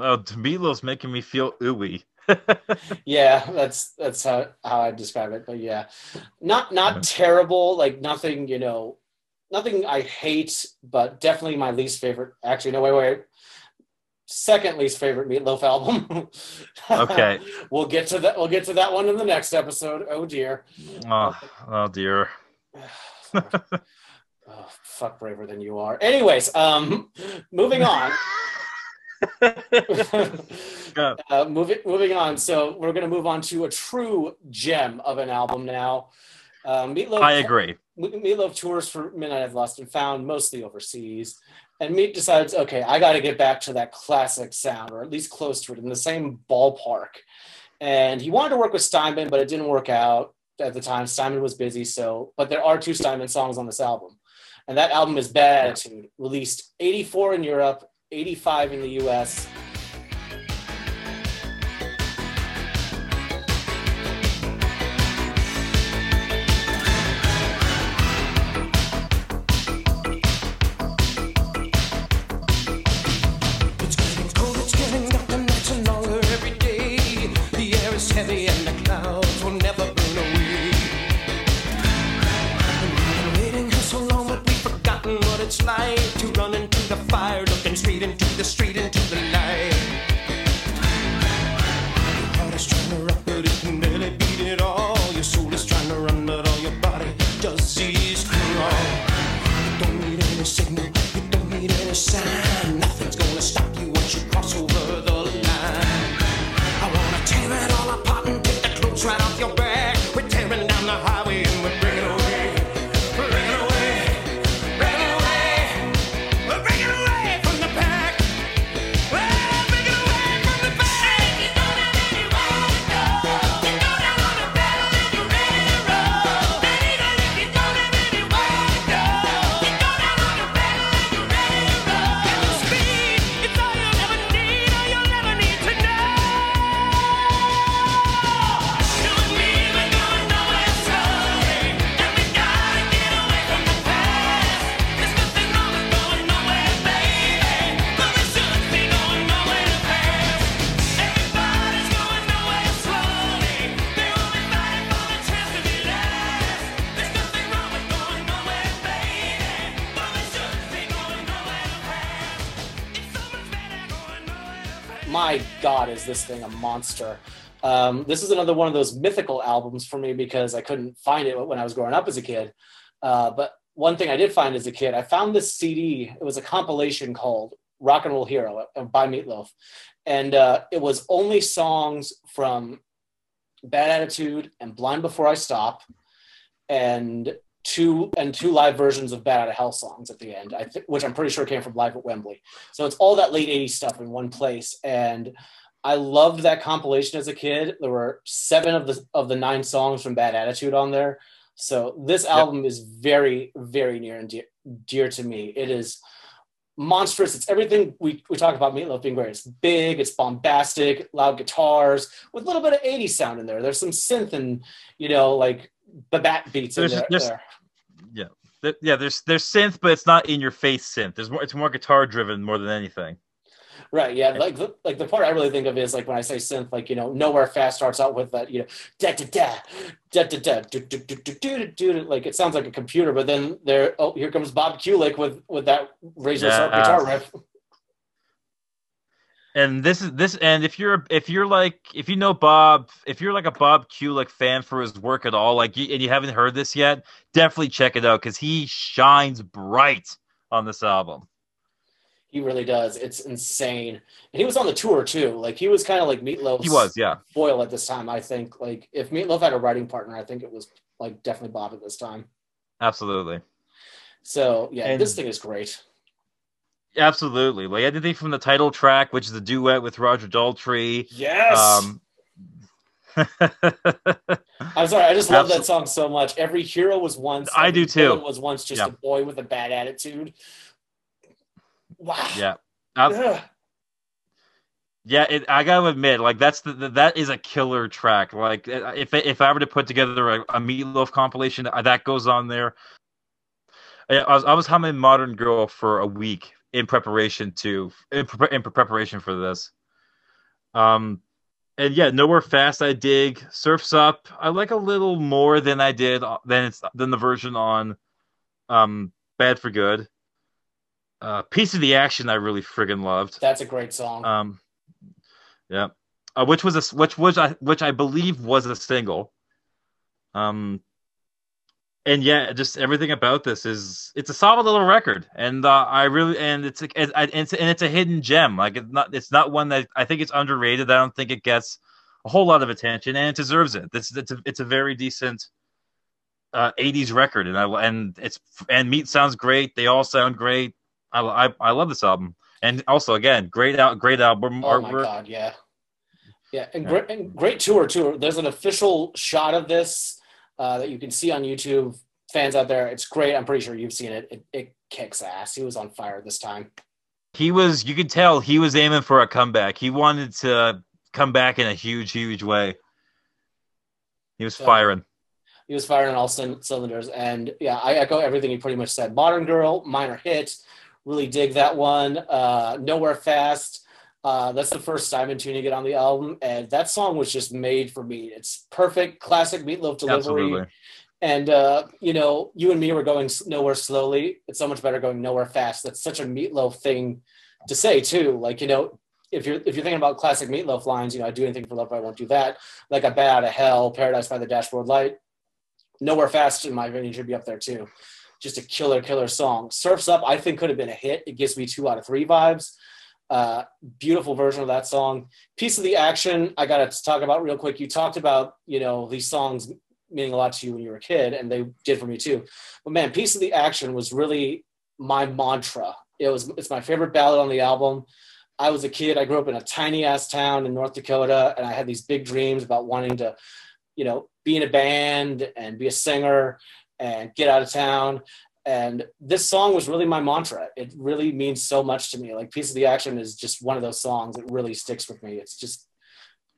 Oh Meatloaf's making me feel ooey. [laughs] Yeah that's that's how, how i describe it but yeah. Not not terrible like nothing you know nothing i hate but definitely my least favorite actually no wait wait second least favorite meatloaf album. [laughs] Okay. We'll get to that we'll get to that one in the next episode. Oh dear. Oh, oh dear. [sighs] Oh, fuck braver than you are. Anyways um moving on. [laughs] Uh, moving moving on. So we're gonna move on to a true gem of an album now. Uh, Meatloaf. i agree Meatloaf tours for Midnight I've Lost and Found, mostly overseas. And Meat decides, okay, I got to get back to that classic sound, or at least close to it, in the same ballpark. And he wanted to work with Steinman, but it didn't work out at the time. Steinman was busy, so. But there are two Steinman songs on this album, and that album is Bad Attitude, released '84 in Europe, '85 in the U.S. this thing a monster. Um, this is another one of those mythical albums for me because i couldn't find it when i was growing up as a kid. Uh, but one thing i did find as a kid i found this cd it was a compilation called rock and roll hero by meatloaf. And uh, it was only songs from bad attitude and blind before i stop and two and two live versions of Bat Out of Hell songs at the end th- which i'm pretty sure came from live at wembley. So it's all that late 80s stuff in one place. And I loved that compilation as a kid. There were seven of the of the nine songs from Bad Attitude on there. So this album is very, very near and dear, dear to me. It is monstrous. It's everything we, we talk about Meatloaf being great. It's big, it's bombastic, loud guitars with a little bit of 80s sound in there. There's some synth and, you know, like the bat beats in There's- there. there's- there. Th- Yeah, there's there's synth, but it's not in your face synth. There's more. It's more guitar driven more than anything. Right. Yeah. Like the, like the part I really think of is like when I say synth, like you know, nowhere fast starts out with that you know da da da da da da do do do do do do do like it sounds like a computer, but then there oh here comes Bob Kulick with with that razor sharp Yeah. Uh, guitar riff. And this is this. And if you're if you're like if you know Bob, if you're like a Bob Kulick fan for his work at all, like you, and you haven't heard this yet, definitely check it out because he shines bright on this album. He really does. It's insane. And he was on the tour too. Like he was kind of like Meatloaf's He was, yeah. Boyle at this time. I think like if Meatloaf had a writing partner, I think it was like definitely Bob at this time. Absolutely. So yeah, And- this thing is great. Absolutely. Like anything from the title track, which is a duet with Roger Daltrey. Yes. Um, [laughs] I'm sorry, I just love that song so much. Every hero was once. I do too. Was once just Yeah. a boy with a bad attitude. Wow. yeah. Ugh. Yeah, it, I gotta admit, like that's the, the that is a killer track. Like uh, if if I were to put together a, a Meatloaf compilation, uh, that goes on there. I I was I was humming Modern Girl for a week in preparation to in, pre- in preparation for this. Um, and yeah, Nowhere Fast I dig. Surfs Up I like a little more than I did uh, than it's than the version on um Bad for Good. Uh, Piece of the Action I really friggin' loved. That's a great song. Um, yeah, uh, which was a which was I which I believe was a single. Um, and yeah, just everything about this is it's a solid little record, and uh, I really and it's a, and it's and it's a hidden gem. Like it's not it's not one that I think it's underrated. I don't think it gets a whole lot of attention, and it deserves it. This it's a it's a very decent uh 80s record and I and it's and Meat sounds great. They all sound great. I I, I love this album. And also again, great out great album oh my artwork. god, yeah. Yeah, and, Yeah. Great, and great tour too. There's an official shot of this uh, that you can see on YouTube. Fans out there, it's great. I'm pretty sure you've seen it. It, it kicks ass. He was on fire this time. He was you could tell he was aiming for a comeback. He wanted to come back in a huge, huge way. He was So- firing. He was firing on all cyn- cylinders. And yeah, I echo everything he pretty much said. Modern Girl, minor hit. Really dig that one. Uh, Nowhere Fast. Uh, that's the first Steinman tuning it on the album. And that song was just made for me. It's perfect, classic meatloaf delivery. Absolutely. And uh, you know, you and me were going nowhere slowly. It's so much better going nowhere fast. That's such a meatloaf thing to say too. Like you know, if you're if you're thinking about classic meatloaf lines, you know, I do anything for love, but I won't do that. Like a bat out of hell, paradise by the dashboard light. Nowhere fast, in my opinion, should be up there too. Just a killer, killer song. Surfs Up, I think, could have been a hit. It gives me two out of three vibes. Uh, beautiful version of that song. Piece of the action, I got to talk about real quick. You talked about, you know, these songs meaning a lot to you when you were a kid, and they did for me too. But man, Piece of the Action was really my mantra. It was it's my favorite ballad on the album. I was a kid. I grew up in a tiny ass town in North Dakota, and I had these big dreams about wanting to, you know, be in a band and be a singer and get out of town. And this song was really my mantra. It really means so much to me. Like Piece of the Action is just one of those songs that really sticks with me. It's just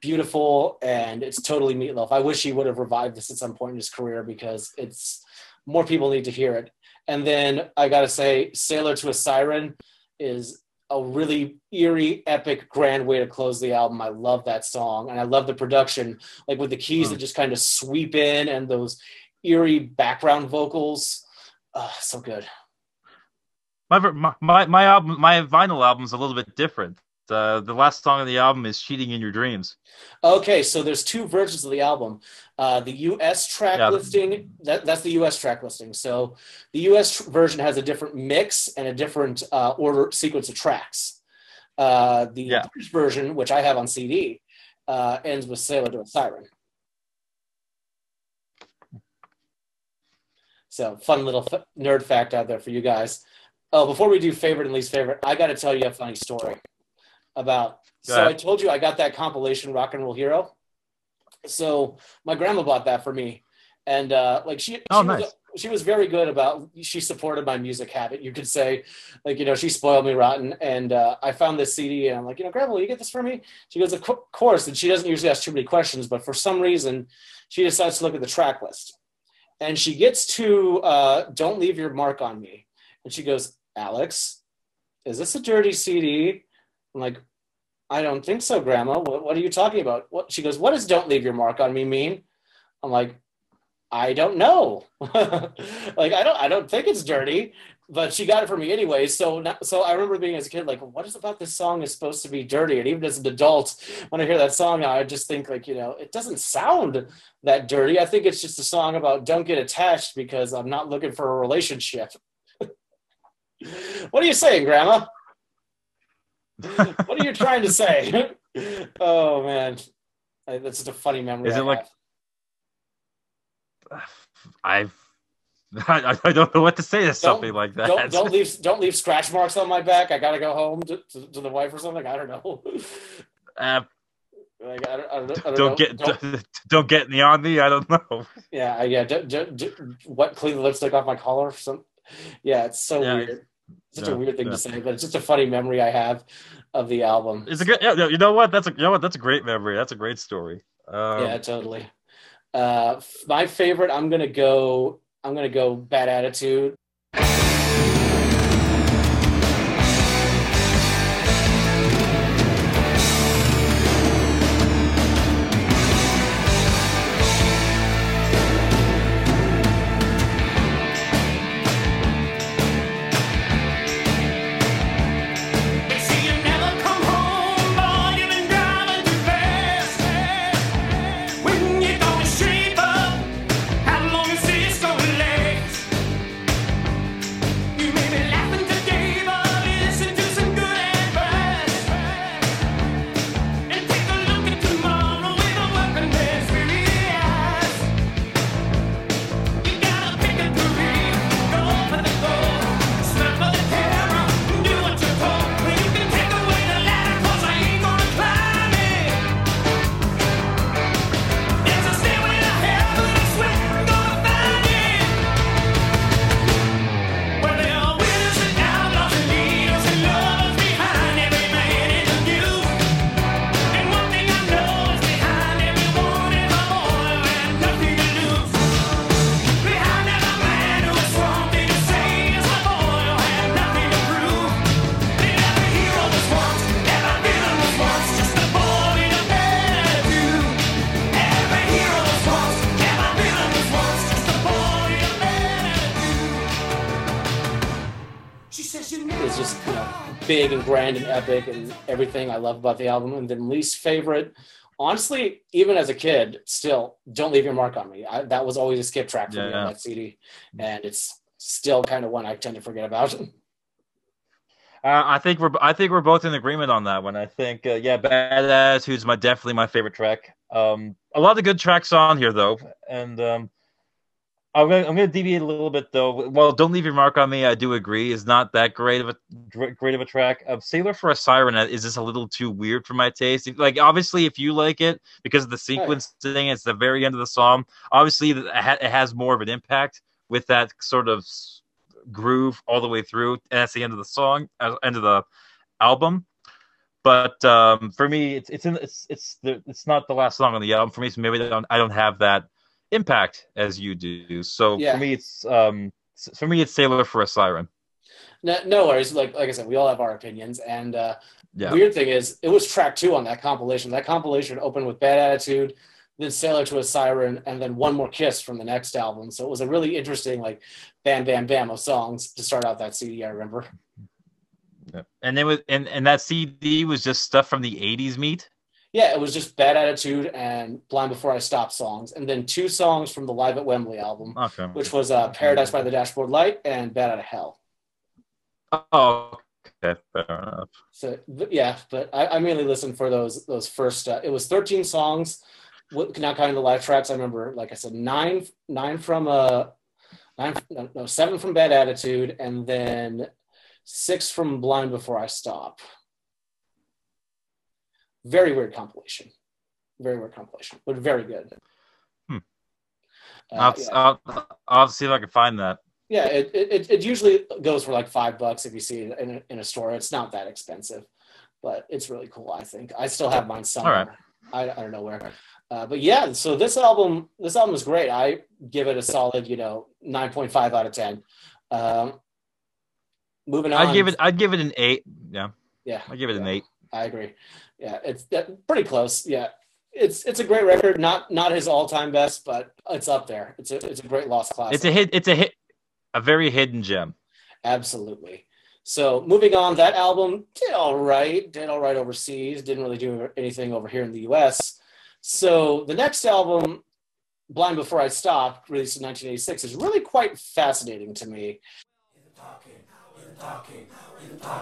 beautiful and it's totally meatloaf. I wish he would have revived this at some point in his career because it's more people need to hear it. And then I gotta say, Sailor to a Siren is a really eerie, epic, grand way to close the album. I love that song, and I love the production, like with the keys Hmm. that just kind of sweep in and those eerie background vocals. Ah, so good. My, my my my album, my vinyl album is a little bit different. Uh, the last song on the album is "Cheating in Your Dreams." Okay, so there's two versions of the album. Uh, the U.S. track Yeah. listing, that, that's the U.S. track listing. So the U.S. version has a different mix and a different uh, order sequence of tracks. Uh, the Yeah. British version, which I have on CD, uh, ends with "Sailor to a Siren." So fun little f- nerd fact out there for you guys. Oh, before we do favorite and least favorite, I got to tell you a funny story about. Go so I told you I got that compilation Rock and Roll Hero. So my grandma bought that for me, and uh, like she, Oh, she was, she was very good about. She supported my music habit. You could say, like you know, she spoiled me rotten. And uh, I found this CD, and I'm like, you know, grandma, will you get this for me? She goes, of course. And she doesn't usually ask too many questions, but for some reason, she decides to look at the track list, and she gets to uh, "Don't Leave Your Mark on Me," and she goes, Alex, is this a dirty CD? I'm like, I don't think so, Grandma. What, what are you talking about? What? She goes, What does "Don't leave your mark on me" mean? I'm like, I don't know. [laughs] like, I don't, I don't think it's dirty, but she got it for me anyway. So, now, so I remember being as a kid, like, what is about this song is supposed to be dirty? And even as an adult, when I hear that song now, I just think like, you know, it doesn't sound that dirty. I think it's just a song about don't get attached because I'm not looking for a relationship. [laughs] what are you saying, Grandma? what are you trying to say? [laughs] oh man, I- that's just a funny memory. Is I it like- I've [laughs] I, I don't know what to say to something like that. Don't don't leave [laughs] don't leave scratch marks on my back. I gotta go home to, to, to the wife or something. I don't know. Uh, [laughs] like, I don't, I don't, don't, don't get Don't- don't, get me on me. I don't know. yeah yeah. What clean the lipstick off my collar? or Some yeah. It's so Yeah. weird. Such a weird thing yeah. to say, but it's just a funny memory I have of the album. It's a good. Yeah, you know what? That's a you know what? That's a great memory. That's a great story. Um, yeah, totally. Uh, my favorite. I'm gonna go. I'm gonna go. Bad attitude. Big and grand and epic and everything I love about the album. And then least favorite, honestly, even as a kid, still don't leave your mark on me. I, that was always a skip track for me Yeah. on that CD, and it's still kind of one I tend to forget about. [laughs] Uh, I think we're I think we're both in agreement on that one. I think uh, yeah, badass. Who's my definitely my favorite track. Um, a lot of good tracks on here though, and um, I'm gonna I'm gonna deviate a little bit though. Well, don't leave your mark on me. I do agree is not that great of a great of a track. Uh, Sailor for a Siren is just a little too weird for my taste. Like obviously, if you like it because of the sequencing, it's the very end of the song. Obviously, it has more of an impact with that sort of groove all the way through, and that's the end of the song, uh, end of the album. But um, for me, it's it's in, it's it's the, it's not the last song on the album. For me, it's maybe I don't I don't have that impact as you do. So Yeah. for me, it's um for me it's Sailor for a Siren. no, no worries. Like like I said, we all have our opinions, and uh, Yeah, Weird thing is, it was track two on that compilation. That compilation opened with Bad Attitude, then Sailor to a Siren, and then One More Kiss from the next album. So it was a really interesting, like, bam, bam, bam of songs to start out that CD. I remember. Yeah. and it was and and that CD was just stuff from the '80s Meat. Yeah, it was just Bad Attitude and Blind Before I Stop songs, and then two songs from the Live at Wembley album, Okay. which was uh, Paradise by the Dashboard Light and Bat Out of Hell. Oh, okay, fair enough. So but yeah, but I, I mainly listened for those those first. Uh, it was 13 songs, not counting the live tracks. I remember, like I said, nine nine from uh nine no seven from Bad Attitude, and then six from Blind Before I Stop. Very weird compilation, very weird compilation, but very good. Hmm. Uh, I'll, yeah. I'll, I'll see if I can find that. Yeah, it, it, it usually goes for like five bucks if you see it in a, in a store. It's not that expensive, but it's really cool. I think I still have mine somewhere. I, I don't know where, uh, but yeah. So this album, this album is great. I give it a solid, you know, nine point five out of ten. Um, moving on, I'd give it. I'd give it an eight. Yeah, Yeah, I'd give it an eight. I agree. Yeah, it's pretty close. Yeah, it's it's a great record. Not not his all time best, but it's up there. It's a it's a great lost class. It's a hit. It's a hit. A very hidden gem. Absolutely. So moving on, that album did all right, did all right overseas, didn't really do anything over here in the US. So the next album, Blind Before I Stop, released in 1986, is really quite fascinating to me. Money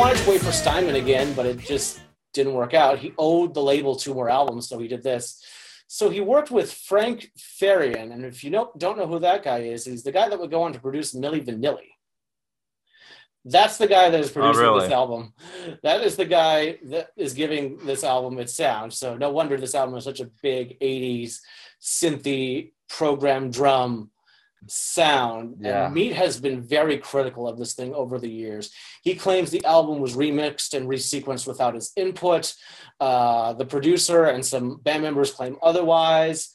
wanted to wait for Steinman again, but it just didn't work out. He owed the label two more albums, so he did this. So he worked with Frank Farian, and if you know, don't know who that guy is, he's the guy that would go on to produce Milli Vanilli. That's the guy that is oh, producing really? this album. That is the guy that is giving this album its sound. So no wonder this album is such a big '80s synthy program drum sound. Yeah. And Meat has been very critical of this thing over the years. He claims the album was remixed and resequenced without his input. Uh, the producer and some band members claim otherwise.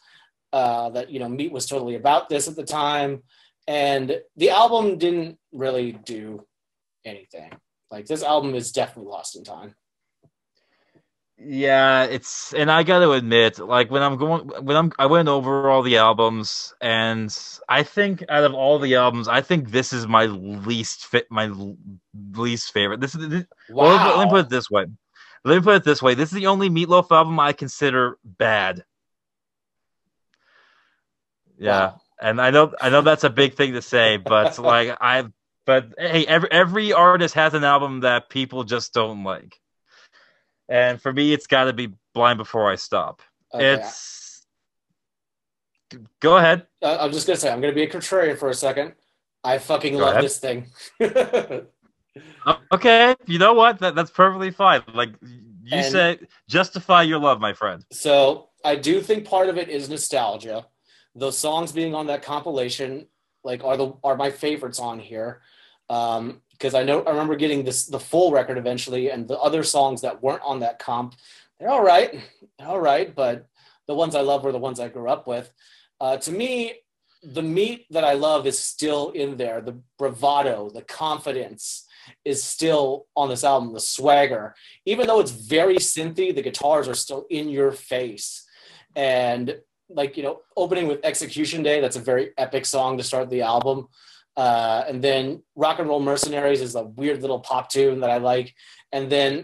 Uh, that you know, Meat was totally about this at the time, and the album didn't really do anything. Like this album is definitely lost in time. Yeah, it's and I got to admit, like when I'm going when I'm I went over all the albums and I think out of all the albums, I think this is my least fit my least favorite. This is this, well, let me- let me put it this way. Let me put it this way: this is the only Meatloaf album I consider bad. Yeah, Wow. and I know I know that's a big thing to say, but like I, but hey, every every artist has an album that people just don't like, and for me, it's got to be Blind Before I Stop. Okay, It's go ahead. I, I'm just gonna say I'm gonna be a contrarian for a second. I fucking Go love ahead. this thing. Uh, [laughs] Okay, you know what? That, that's perfectly fine. Like you And- said, justify your love, my friend. So I do think part of it is nostalgia. Those songs being on that compilation, like, are the are my favorites on here. Um, because I know I remember getting this the full record eventually, and the other songs that weren't on that comp, they're all right, they're all right, but the ones I love were the ones I grew up with. Uh, to me, the meat that I love is still in there. The bravado, the confidence is still on this album. The swagger, even though it's very synthy, the guitars are still in your face. And like you know, opening with Execution Day, that's a very epic song to start the album. Uh, and then Rock and Roll Mercenaries is a weird little pop tune that I like. And then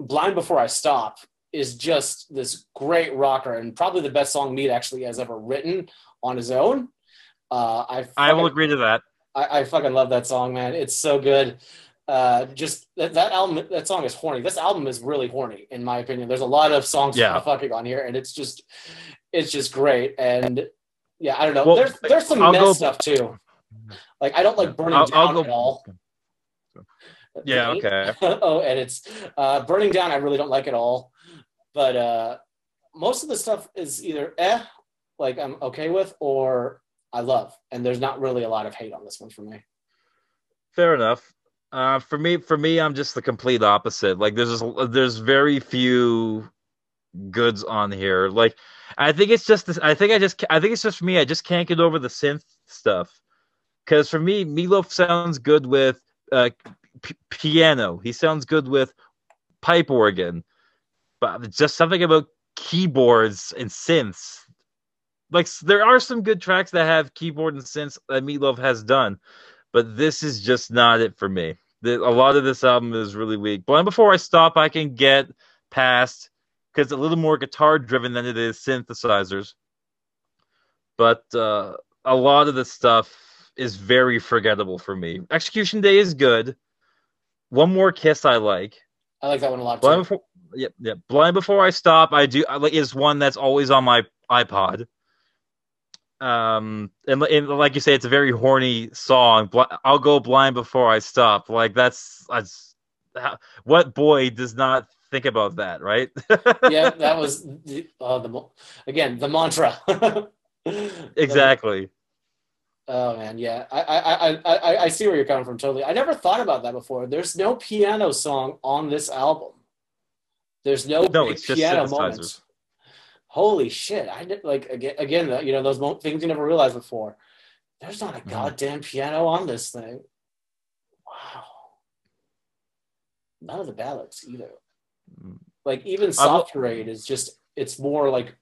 Blind Before I Stop is just this great rocker and probably the best song Meat actually has ever written on his own. Uh, I I will agree to that. I, I fucking love that song, man. It's so good. Uh, just that, that album, that song is horny. This album is really horny, in my opinion. There's a lot of songs Yeah. fucking on here, and it's just, it's just great. And yeah, I don't know. Well, there's there's some I'll mess go- stuff too. Like I don't like burning I'll- down I'll at all. Yeah, okay. [laughs] oh, and it's uh, burning down. I really don't like at all. But uh, most of the stuff is either eh, like I'm okay with, or I love. And there's not really a lot of hate on this one for me. Fair enough. Uh, for me, for me, I'm just the complete opposite. Like, there's just, there's very few goods on here. Like, I think it's just this. I think I just, I think it's just for me. I just can't get over the synth stuff. Because for me, Meatloaf sounds good with uh, p- piano. He sounds good with pipe organ, but just something about keyboards and synths. Like, there are some good tracks that have keyboard and synths that Meatloaf has done but this is just not it for me. The, a lot of this album is really weak. Blind Before I Stop, I can get past because it's a little more guitar driven than it is synthesizers. But uh, a lot of the stuff is very forgettable for me. Execution Day is good. One More Kiss I like. I like that one a lot Blind too. Before, yeah, yeah. Blind Before I Stop, I do I like is one that's always on my iPod. Um, and, and like you say, it's a very horny song. I'll go blind before I stop. Like that's, that's how, what boy does not think about that, right? [laughs] yeah, that was the, uh, the again the mantra. [laughs] exactly. Oh man, yeah, I, I I I I see where you're coming from. Totally, I never thought about that before. There's no piano song on this album. There's no, No, big it's just piano moments. Holy shit! I did like again, again, you know, those mo- things you never realized before. There's not a Mhm. goddamn piano on this thing. Wow. None of the ballads either. Mm. Like even soft grade is just it's more like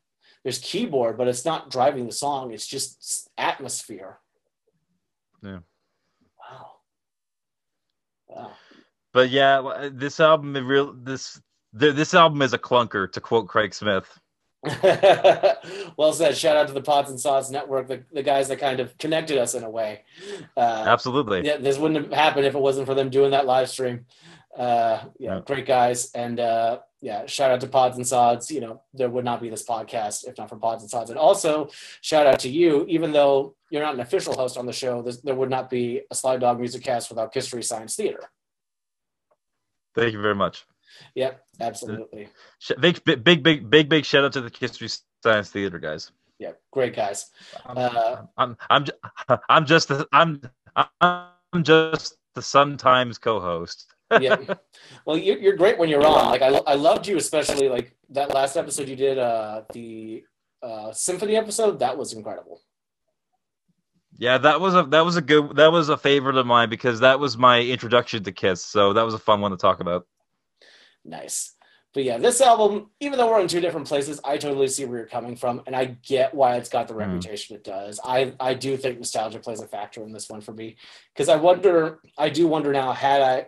there's keyboard, but it's not driving the song. It's just atmosphere. Yeah. Wow. Wow. But yeah, uh, this album, real this th- this album is a clunker, to quote Craig Smith. [laughs] well said. Shout out to the Pods and Sods Network, the, the guys that kind of connected us in a way. Uh, Absolutely. yeah, this wouldn't have happened if it wasn't for them doing that live stream. Uh, yeah, Yeah. great guys. And uh, yeah, shout out to Pods and Sods. You know, there would not be this podcast if not for Pods and Sods. And also, shout out to you, even though you're not an official host on the show, there would not be a Sly Dog Music Cast without History Science Theater. Thank you very much. Yep, absolutely. Big, big, big, big, big, shout out to the History Science Theater guys. Yeah, great guys. I'm, Uh, I'm, I'm, [laughs] I'm just, I'm, I'm just the sometimes co-host. Yeah. Well, you're, you're great when you're on. Like I, I loved you, especially like that last episode you did, uh, the uh, symphony episode. That was incredible. Yeah, that was a that was a good that was a favorite of mine because that was my introduction to Kiss. So that was a fun one to talk about. Nice. But yeah, this album, even though we're in two different places, I totally see where you're coming from, and I get why it's got the Mhm. reputation it does. I I do think nostalgia plays a factor in this one for me because I wonder, I do wonder now had I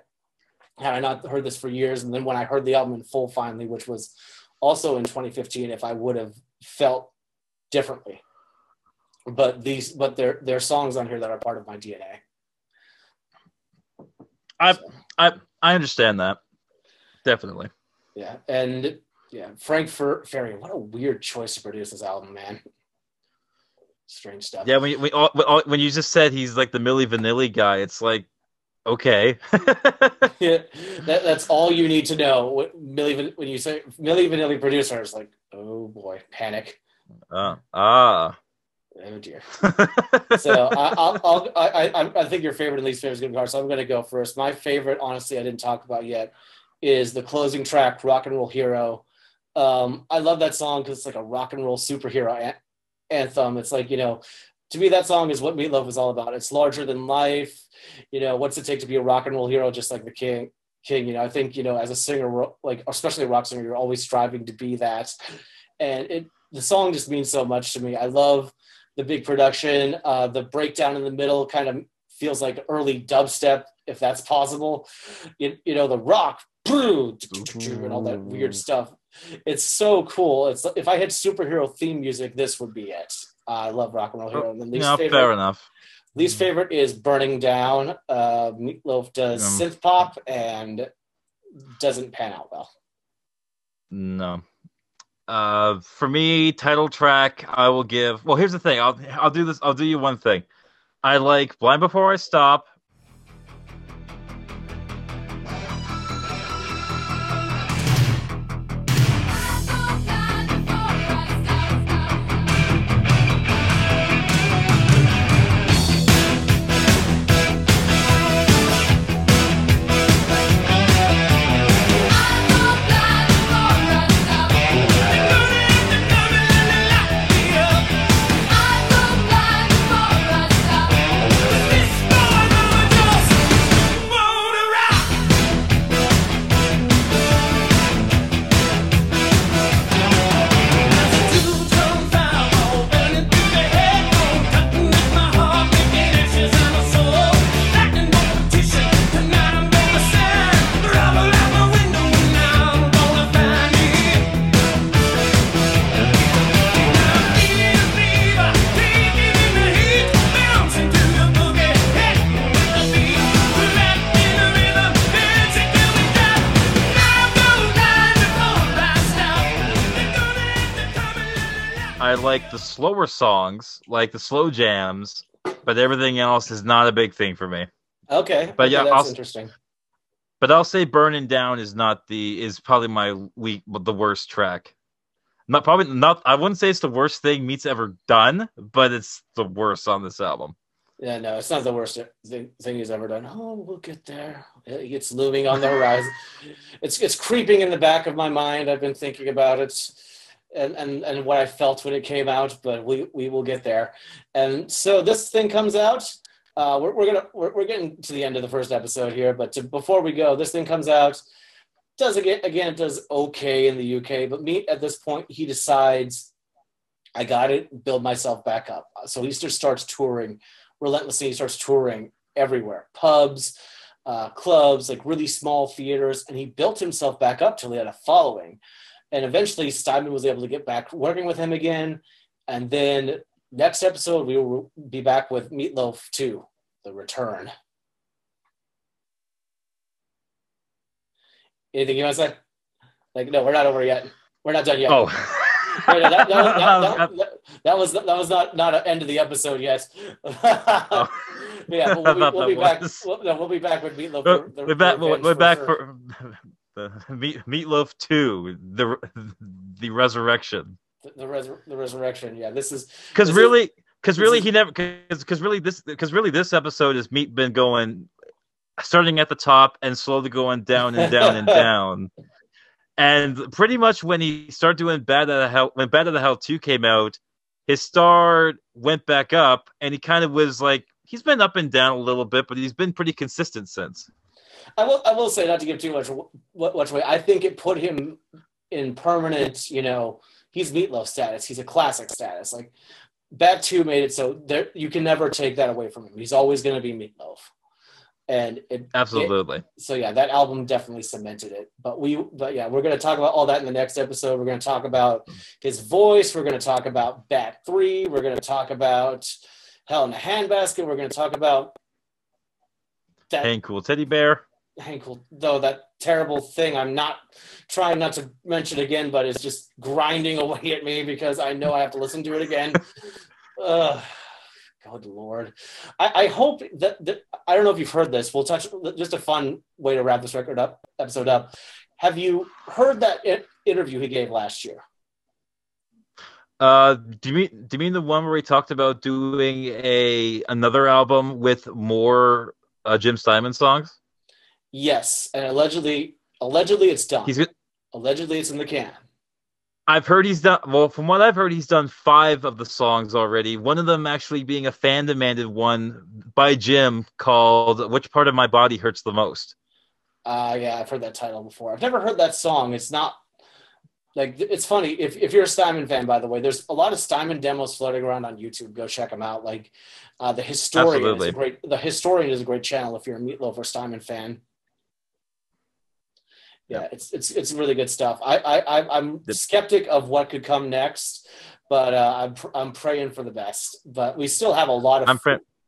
had I not heard this for years, and then when I heard the album in full finally, which was also in 2015, if I would have felt differently. But these, but there, there are songs on here that are part of my DNA. I So, I I understand that. Definitely. yeah, and yeah, Frank Fer- Farian. What a weird choice to produce this album, man. Strange stuff. Yeah, when you, when, all- when, you just said he's like the Milli Vanilli guy, it's like okay. yeah, [laughs] [laughs] that, that's all you need to know. What Milli, Van- when you say Milli Vanilli producer, it's like, oh boy, panic. uh, ah. Oh dear. [laughs] So I, I'll, I'll, I, I, I think your favorite and least favorite is going to be hard. So I'm going to go first. My favorite, honestly, I didn't talk about yet, is the closing track, "Rock and Roll Hero." Um, I love that song because it's like a rock and roll superhero an- anthem. It's like you know, to me, that song is what Meatloaf is all about. It's larger than life. You know, what's it take to be a rock and roll hero, just like the King? King, you know, I think you know, as a singer, like especially a rock singer, you're always striving to be that, and it the song just means so much to me. I love the big production. Uh, the breakdown in the middle kind of feels like early dubstep, if that's possible. You, you know, the rock [tsk] and all that weird stuff. It's so cool. It's if I had superhero theme music, this would be it. I love rock and roll hero. And the least no, favorite, fair enough. least favorite is burning down. Uh, Meatloaf does Um, synth pop and doesn't pan out well. No. Uh, for me, title track, I will give. Well, here's the thing. I'll I'll do this. I'll do you one thing. I like "Blind Before I Stop." Slower songs, like the slow jams, but everything else is not a big thing for me. Okay, But okay, yeah, that's I'll- interesting. But I'll say "Burning Down" is not the is probably my weak, the worst track. Not probably not. I wouldn't say it's the worst thing Meat's ever done, but it's the worst on this album. Yeah, no, it's not the worst thing, thing he's ever done. Oh, we'll get there. It's looming on the horizon. [laughs] it's it's creeping in the back of my mind. I've been thinking about it, and and and what I felt when it came out. But we we will get there. And so this thing comes out. Uh, we're we're gonna we're, we're getting to the end of the first episode here. But to, before we go, this thing comes out. Does again again it does okay in the UK, but me at this point he decides I got it, build myself back up. So he just starts touring relentlessly. He starts touring everywhere, pubs, uh, clubs, like really small theaters, and he built himself back up till he had a following. And eventually, Steinman was able to get back working with him again. And then next episode, we will be back with Meatloaf 2, The Return. Anything you want to say? Like, no, we're not over yet. We're not done yet. Oh, Wait, that, that, that, [laughs] that, that was that was not not an end of the episode yet. Oh. [laughs] yeah, [laughs] we'll, be, we'll be back. We'll, no, we'll be back with Meatloaf. we're, we're back. We're, we're back sure. for the [laughs] meat, Meatloaf Two, the the resurrection. the the, res- the resurrection. Yeah, this is Because really, because really, is- he never. Because really, this because really, this episode has Meat been going, starting at the top and slowly going down and down and [laughs] down. And pretty much when he started doing Bat Out of Hell, when Bat Out of Hell Two came out, his star went back up, and he kind of was like he's been up and down a little bit, but he's been pretty consistent since. I will I will say not to give too much what much away. I think it put him in permanent. You know, he's Meatloaf status. He's a classic status. Like Bat Two made it so there you can never take that away from him. He's always going to be Meatloaf. and it it- Absolutely. so yeah, that album definitely cemented it. But we, but yeah, we're gonna talk about all that in the next episode. We're gonna talk about his voice. We're gonna talk about Bat Three. We're gonna talk about Hell in a Handbasket. We're gonna talk about that Hang Cool Teddy Bear. Hang Cool, though that terrible thing. I'm not trying not to mention again, but it's just grinding [laughs] away at me because I know I have to listen to it again. [laughs] Ugh. God Lord, I, I hope that, that I don't know if you've heard this. We'll touch just a fun way to wrap this record up episode up. Have you heard that interview he gave last year? Uh, do you mean do you mean the one where he talked about doing a another album with more uh, Jim Steinman songs? Yes, and allegedly, allegedly it's done. He's allegedly it's in the can. I've heard he's done well. From what I've heard, he's done five of the songs already. One of them actually being a fan demanded one by Jim called "Which Part of My Body Hurts the Most." Uh, yeah, I've heard that title before. I've never heard that song. It's not like it's funny if, if you're a Steinman fan, by the way. There's a lot of Steinman demos floating around on YouTube. Go check them out. Like uh, the historian is a great. The historian is a great channel if you're a Meatloaf or Steinman fan. Yeah, it's it's it's really good stuff. I I I'm The- skeptic of what could come next, but uh, I'm pr- I'm praying for the best. But we still have a lot of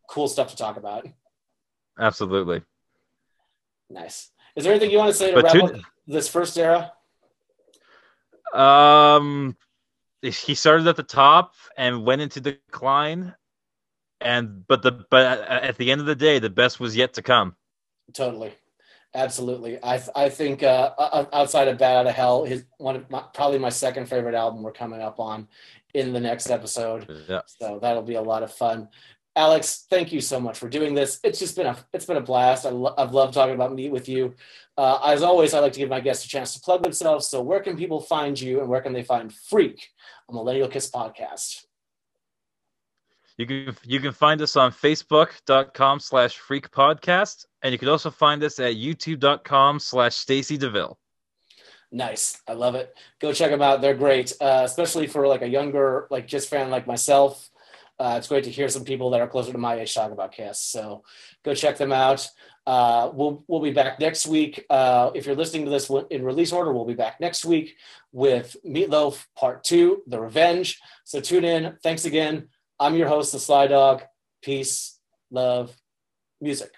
cool stuff to talk about. Absolutely. Nice. Is there anything you want to say to But wrap tune- up this first era? Um, he started at the top and went into decline, and but the but at the end of the day, the best was yet to come. Totally, absolutely. I I think uh, outside of Bat Out of Hell, his one of my, probably my second favorite album we're coming up on in the next episode. Yeah. So that'll be a lot of fun. Alex, thank you so much for doing this. It's just been a it's been a blast. I lo- I've loved talking about meat with you. Uh, as always, I like to give my guests a chance to plug themselves. So where can people find you, and where can they find Freak, a Millennial Kiss podcast? You can you can find us on Facebook.com slash freak podcast, and you can also find us at youtube.com slash Stacy DeVille. Nice. I love it. Go check them out. They're great, uh, especially for like a younger, like just fan like myself. Uh, it's great to hear some people that are closer to my age talk about Kiss. So go check them out. Uh, we'll we'll be back next week. Uh, if you're listening to this in release order, we'll be back next week with Meatloaf Part Two, The Revenge. So tune in. Thanks again. I'm your host, the Sly Dog. Peace, love, music.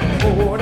Scratched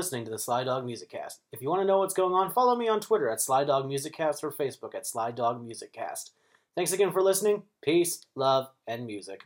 listening to the Sly Dog Music Cast. If you want to know what's going on, follow me on Twitter at Sly Dog Music Cast or Facebook at Sly Dog Music Cast. Thanks again for listening. Peace, love, and music.